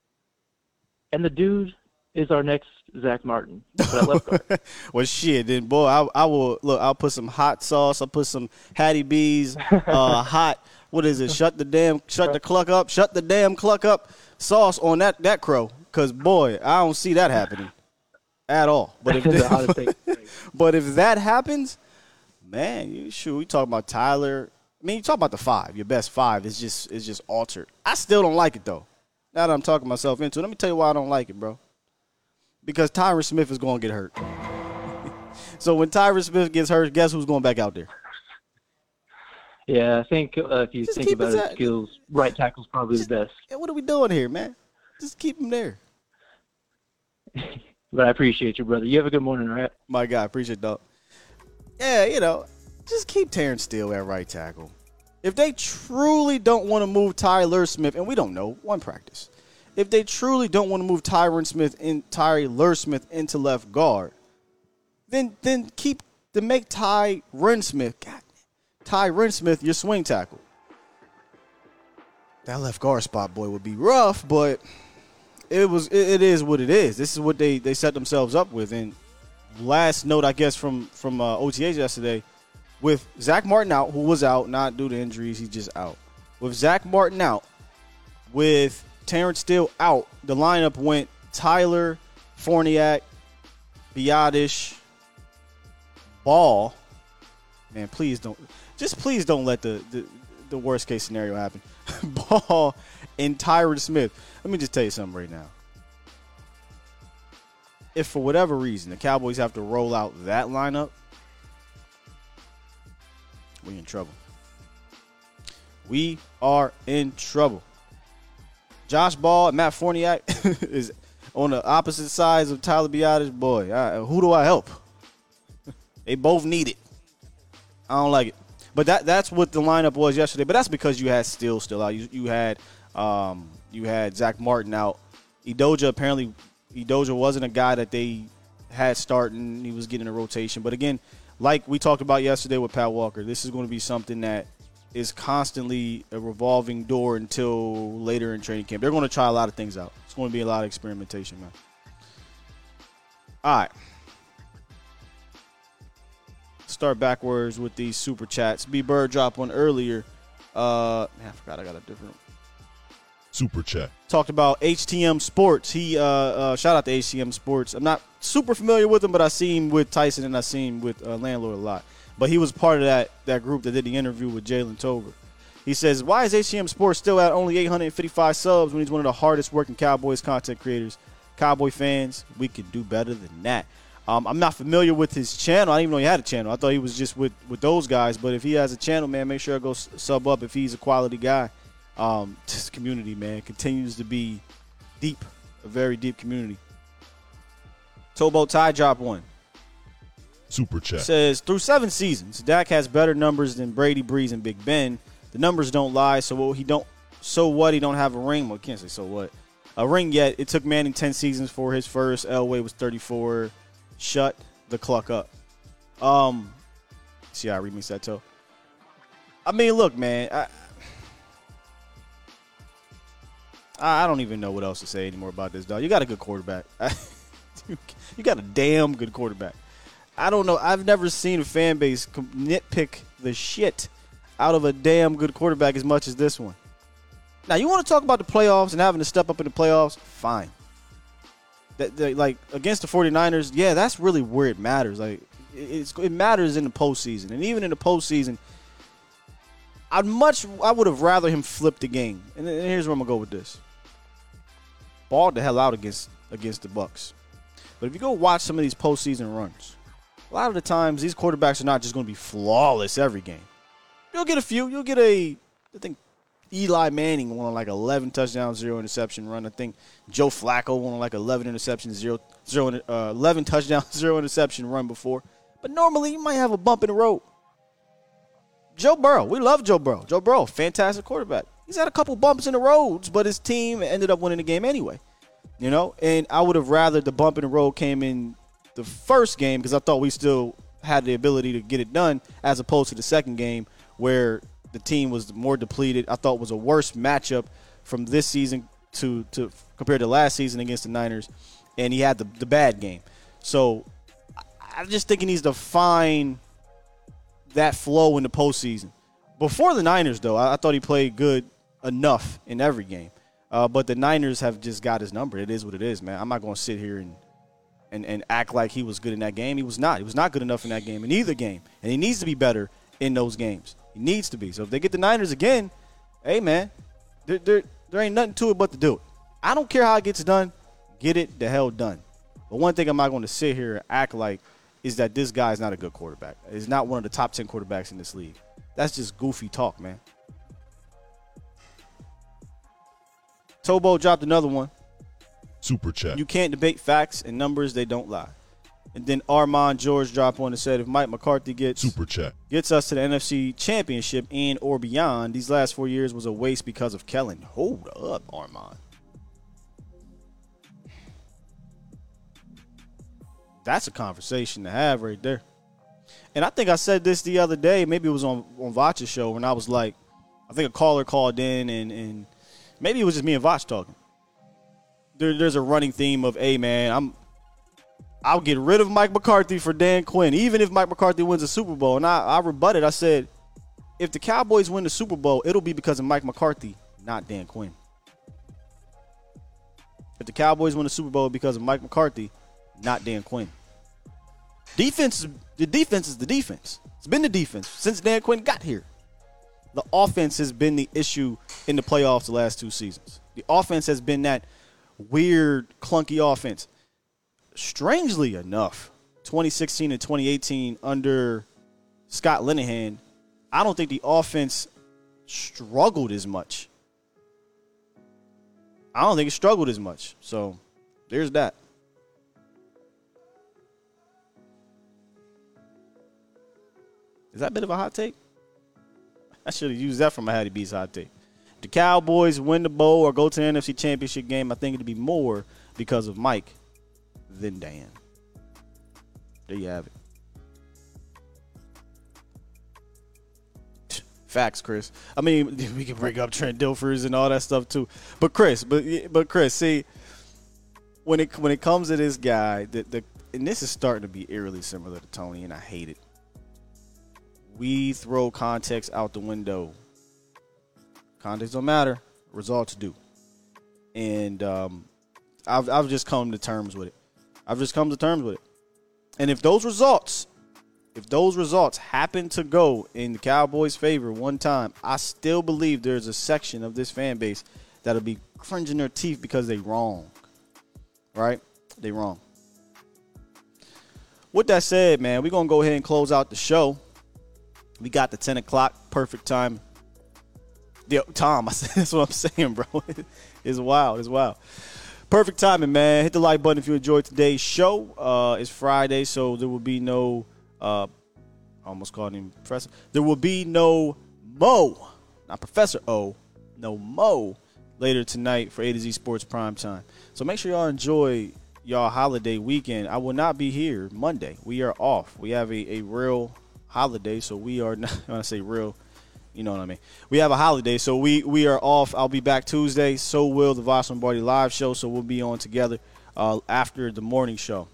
and the dude is our next Zack Martin but at left guard. well, shit, then boy, I, I will look. I'll put some hot sauce. I'll put some Hattie B's, uh, hot. What is it? Shut the damn, shut the cluck up, shut the damn cluck up sauce on that that crow. Cause boy, I don't see that happening at all. But if The but if that happens, man, you sure we talk about Tyler. I mean, you talk about the five. Your best five is just is just altered. I still don't like it though. Now that I'm talking myself into it, let me tell you why I don't like it, bro. Because Tyron Smith is going to get hurt. so when Tyron Smith gets hurt, guess who's going back out there? Yeah, I think uh, if you think about a- skills, right tackle's probably the best. Yeah, what are we doing here, man? Just keep him there. But I appreciate you, brother. You have a good morning, all right? My God, appreciate that. Yeah, you know, just keep Terence Steele at right tackle. If they truly don't want to move Tyler Smith, and we don't know, one practice. If they truly don't want to move Tyron Smith in Tyler Smith into left guard, then then keep to make Ty Smith, God, Ty Smith your swing tackle. That left guard spot, boy, would be rough, but it was it, it is what it is. This is what they they set themselves up with. And last note, I guess from from uh, OTAs yesterday, with Zack Martin out, who was out not due to injuries, he's just out. With Zack Martin out, with Terence Steele out, the lineup went Tyler, Farniok, Biadasz, Ball. Man, please don't. Just please don't let the the, the worst case scenario happen. Ball and Tyron Smith. Let me just tell you something right now. If for whatever reason the Cowboys have to roll out that lineup, we in trouble. We are in trouble. Josh Ball and Matt Farniok is on the opposite sides of Tyler Biadasz. Boy, I, who do I help? they both need it. I don't like it. But that that's what the lineup was yesterday. But that's because you had Steele still out. You, you had um, you had Zack Martin out. Edoga apparently Edoga wasn't a guy that they had starting. He was getting a rotation. But again, like we talked about yesterday with Pat Walker, this is going to be something that is constantly a revolving door until later in training camp. They're going to try a lot of things out. It's going to be a lot of experimentation, man. All right. Start backwards with these super chats. B Bird dropped one earlier. Uh, man, I forgot I got a different Super chat. talked about HTM Sports. He uh, uh, shout out to HTM Sports. I'm not super familiar with him, but I see him with Tyson and I see him with uh, Landlord a lot. But he was part of that that group that did the interview with Jalen Tolbert. He says, "Why is HTM Sports still at only 855 subs when he's one of the hardest working Cowboys content creators? Cowboy fans, we can do better than that." Um, I'm not familiar with his channel. I didn't even know he had a channel. I thought he was just with with those guys. But if he has a channel, man, make sure I go sub up if he's a quality guy. Um, this community, man, continues to be deep, a very deep community. Tobo tie drop one. Super chat. Says through seven seasons, Dak has better numbers than Brady, Brees, and Big Ben. The numbers don't lie. So what he don't. So what? He don't have a ring. Well, I can't say so what. A ring yet. It took Manning ten seasons for his first. Elway was thirty four. Shut the cluck up. Um, see how I remix that toe. I mean, look, man. I, I don't even know what else to say anymore about this dog. You got a good quarterback. you got a damn good quarterback. I don't know. I've never seen a fan base nitpick the shit out of a damn good quarterback as much as this one. Now, you want to talk about the playoffs and having to step up in the playoffs? Fine. That, that- like against the 49ers, yeah, that's really where it matters. Like it, it's, it matters in the postseason, and even in the postseason, I'd much I would have rather him flip the game. And here's where I'm gonna go with this: balled the hell out against against the Bucks. But if you go watch some of these postseason runs, a lot of the times these quarterbacks are not just going to be flawless every game. You'll get a few. You'll get a, I think Eli Manning won like 11 touchdowns, zero interception run. I think Joe Flacco won like 11 interceptions, zero, zero, uh, 11 touchdowns, zero interception run before. But normally you might have a bump in the road. Joe Burrow, we love Joe Burrow. Joe Burrow, fantastic quarterback. He's had a couple bumps in the roads, but his team ended up winning the game anyway. You know, and I would have rather the bump in the road came in the first game because I thought we still had the ability to get it done, as opposed to the second game where the team was more depleted. I thought was a worse matchup from this season to to compared to last season against the Niners, and he had the the bad game. So I- I'm just thinking he's to find that flow in the postseason. Before the Niners, though, I, I thought he played good enough in every game. Uh, but the Niners have just got his number. It is what it is, man. I'm not going to sit here and, and and act like he was good in that game. He was not. He was not good enough in that game in either game, and he needs to be better in those games. He needs to be. So if they get the Niners again, hey man, there there, there ain't nothing to it but to do it. I don't care how it gets done. Get it the hell done. But one thing I'm not going to sit here and act like is that this guy is not a good quarterback. He's not one of the top ten quarterbacks in this league. That's just goofy talk, man. Tobo dropped another one. Super chat. You can't debate facts and numbers; they don't lie. And then Armand George dropped one and said, if Mike McCarthy gets Super chat. gets us to the NFC Championship and or beyond, these last four years was a waste because of Kellen. Hold up, Armand. That's a conversation to have right there. And I think I said this the other day. Maybe it was on on Vacha's show when I was like, I think a caller called in and and maybe it was just me and Vach talking. There, there's a running theme of, hey man, I'm I'll get rid of Mike McCarthy for Dan Quinn, even if Mike McCarthy wins a Super Bowl. And I, I rebutted. I said, if the Cowboys win the Super Bowl, it'll be because of Mike McCarthy, not Dan Quinn. If the Cowboys win the Super Bowl because of Mike McCarthy, not Dan Quinn. Defense, the defense is the defense. It's been the defense since Dan Quinn got here. The offense has been the issue in the playoffs the last two seasons. The offense has been that weird, clunky offense. Strangely enough, 2016 and 2018 under Scott Linehan, I don't think the offense struggled as much. I don't think it struggled as much. So there's that. Is that a bit of a hot take? I should have used that from my Hattie B's hot take. The Cowboys win the bowl or go to the NFC Championship game. I think it'd be more because of Mike than Dan. There you have it. Facts, Chris. I mean, we can bring up Trent Dilfers and all that stuff too. But Chris, but but Chris, see, when it when it comes to this guy, the, the and this is starting to be eerily similar to Tony, and I hate it. We throw context out the window. Context don't matter. Results do. And um, I've I've just come to terms with it. I've just come to terms with it. And if those results, if those results happen to go in the Cowboys' favor one time, I still believe there's a section of this fan base that'll be cringing their teeth because they wrong. Right? They wrong. With that said, man, we're gonna go ahead and close out the show. We got the 10 o'clock, perfect time. Yo, Tom, that's what I'm saying, bro. it's wild. It's wild. Perfect timing, man. Hit the like button if you enjoyed today's show. Uh, it's Friday, so there will be no. Uh, I almost called him Professor. There will be no Mo, not Professor O, no Mo later tonight for A to Z Sports Prime Time. So make sure y'all enjoy y'all holiday weekend. I will not be here Monday. We are off. We have a, a real holiday, so we are not. When I say real, you know what I mean. We have a holiday, so we we are off. I'll be back Tuesday. So will the Voss Lombardi live show. So we'll be on together uh, after the morning show.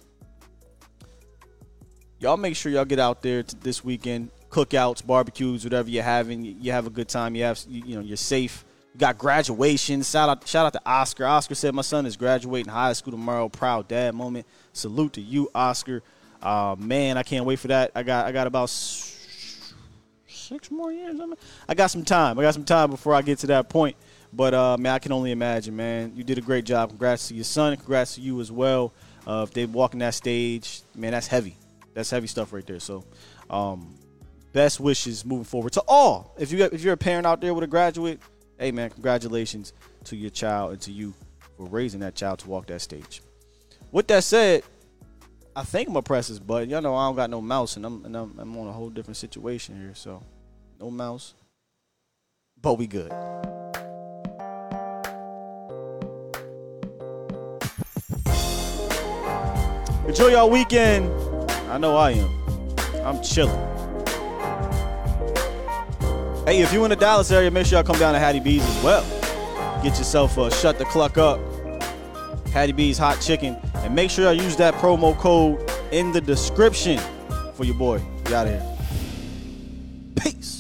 Y'all make sure y'all get out there this weekend. Cookouts, barbecues, whatever you're having, you have a good time. You have, you know, you're safe. You got graduation. Shout out, shout out to Oscar. Oscar said my son is graduating high school tomorrow. Proud dad moment. Salute to you, Oscar. Uh, man, I can't wait for that. I got, I got about six more years. I got some time. I got some time before I get to that point. But uh, man, I can only imagine, man. You did a great job. Congrats to your son. Congrats to you as well. Uh, if they walk in that stage, man, that's heavy. That's heavy stuff right there. So, um, best wishes moving forward to all. If you if you're a parent out there with a graduate, hey man, congratulations to your child and to you for raising that child to walk that stage. With that said, I think I'm gonna press this button. Y'all know I don't got no mouse, and I'm and I'm, I'm on a whole different situation here. So, no mouse, but we good. Enjoy y'all weekend. I know I am. I'm chilling. Hey, if you're in the Dallas area, make sure y'all come down to Hattie B's as well. Get yourself a shut the cluck up. Hattie B's hot chicken. And make sure y'all use that promo code in the description for your boy. Get out of here. Peace.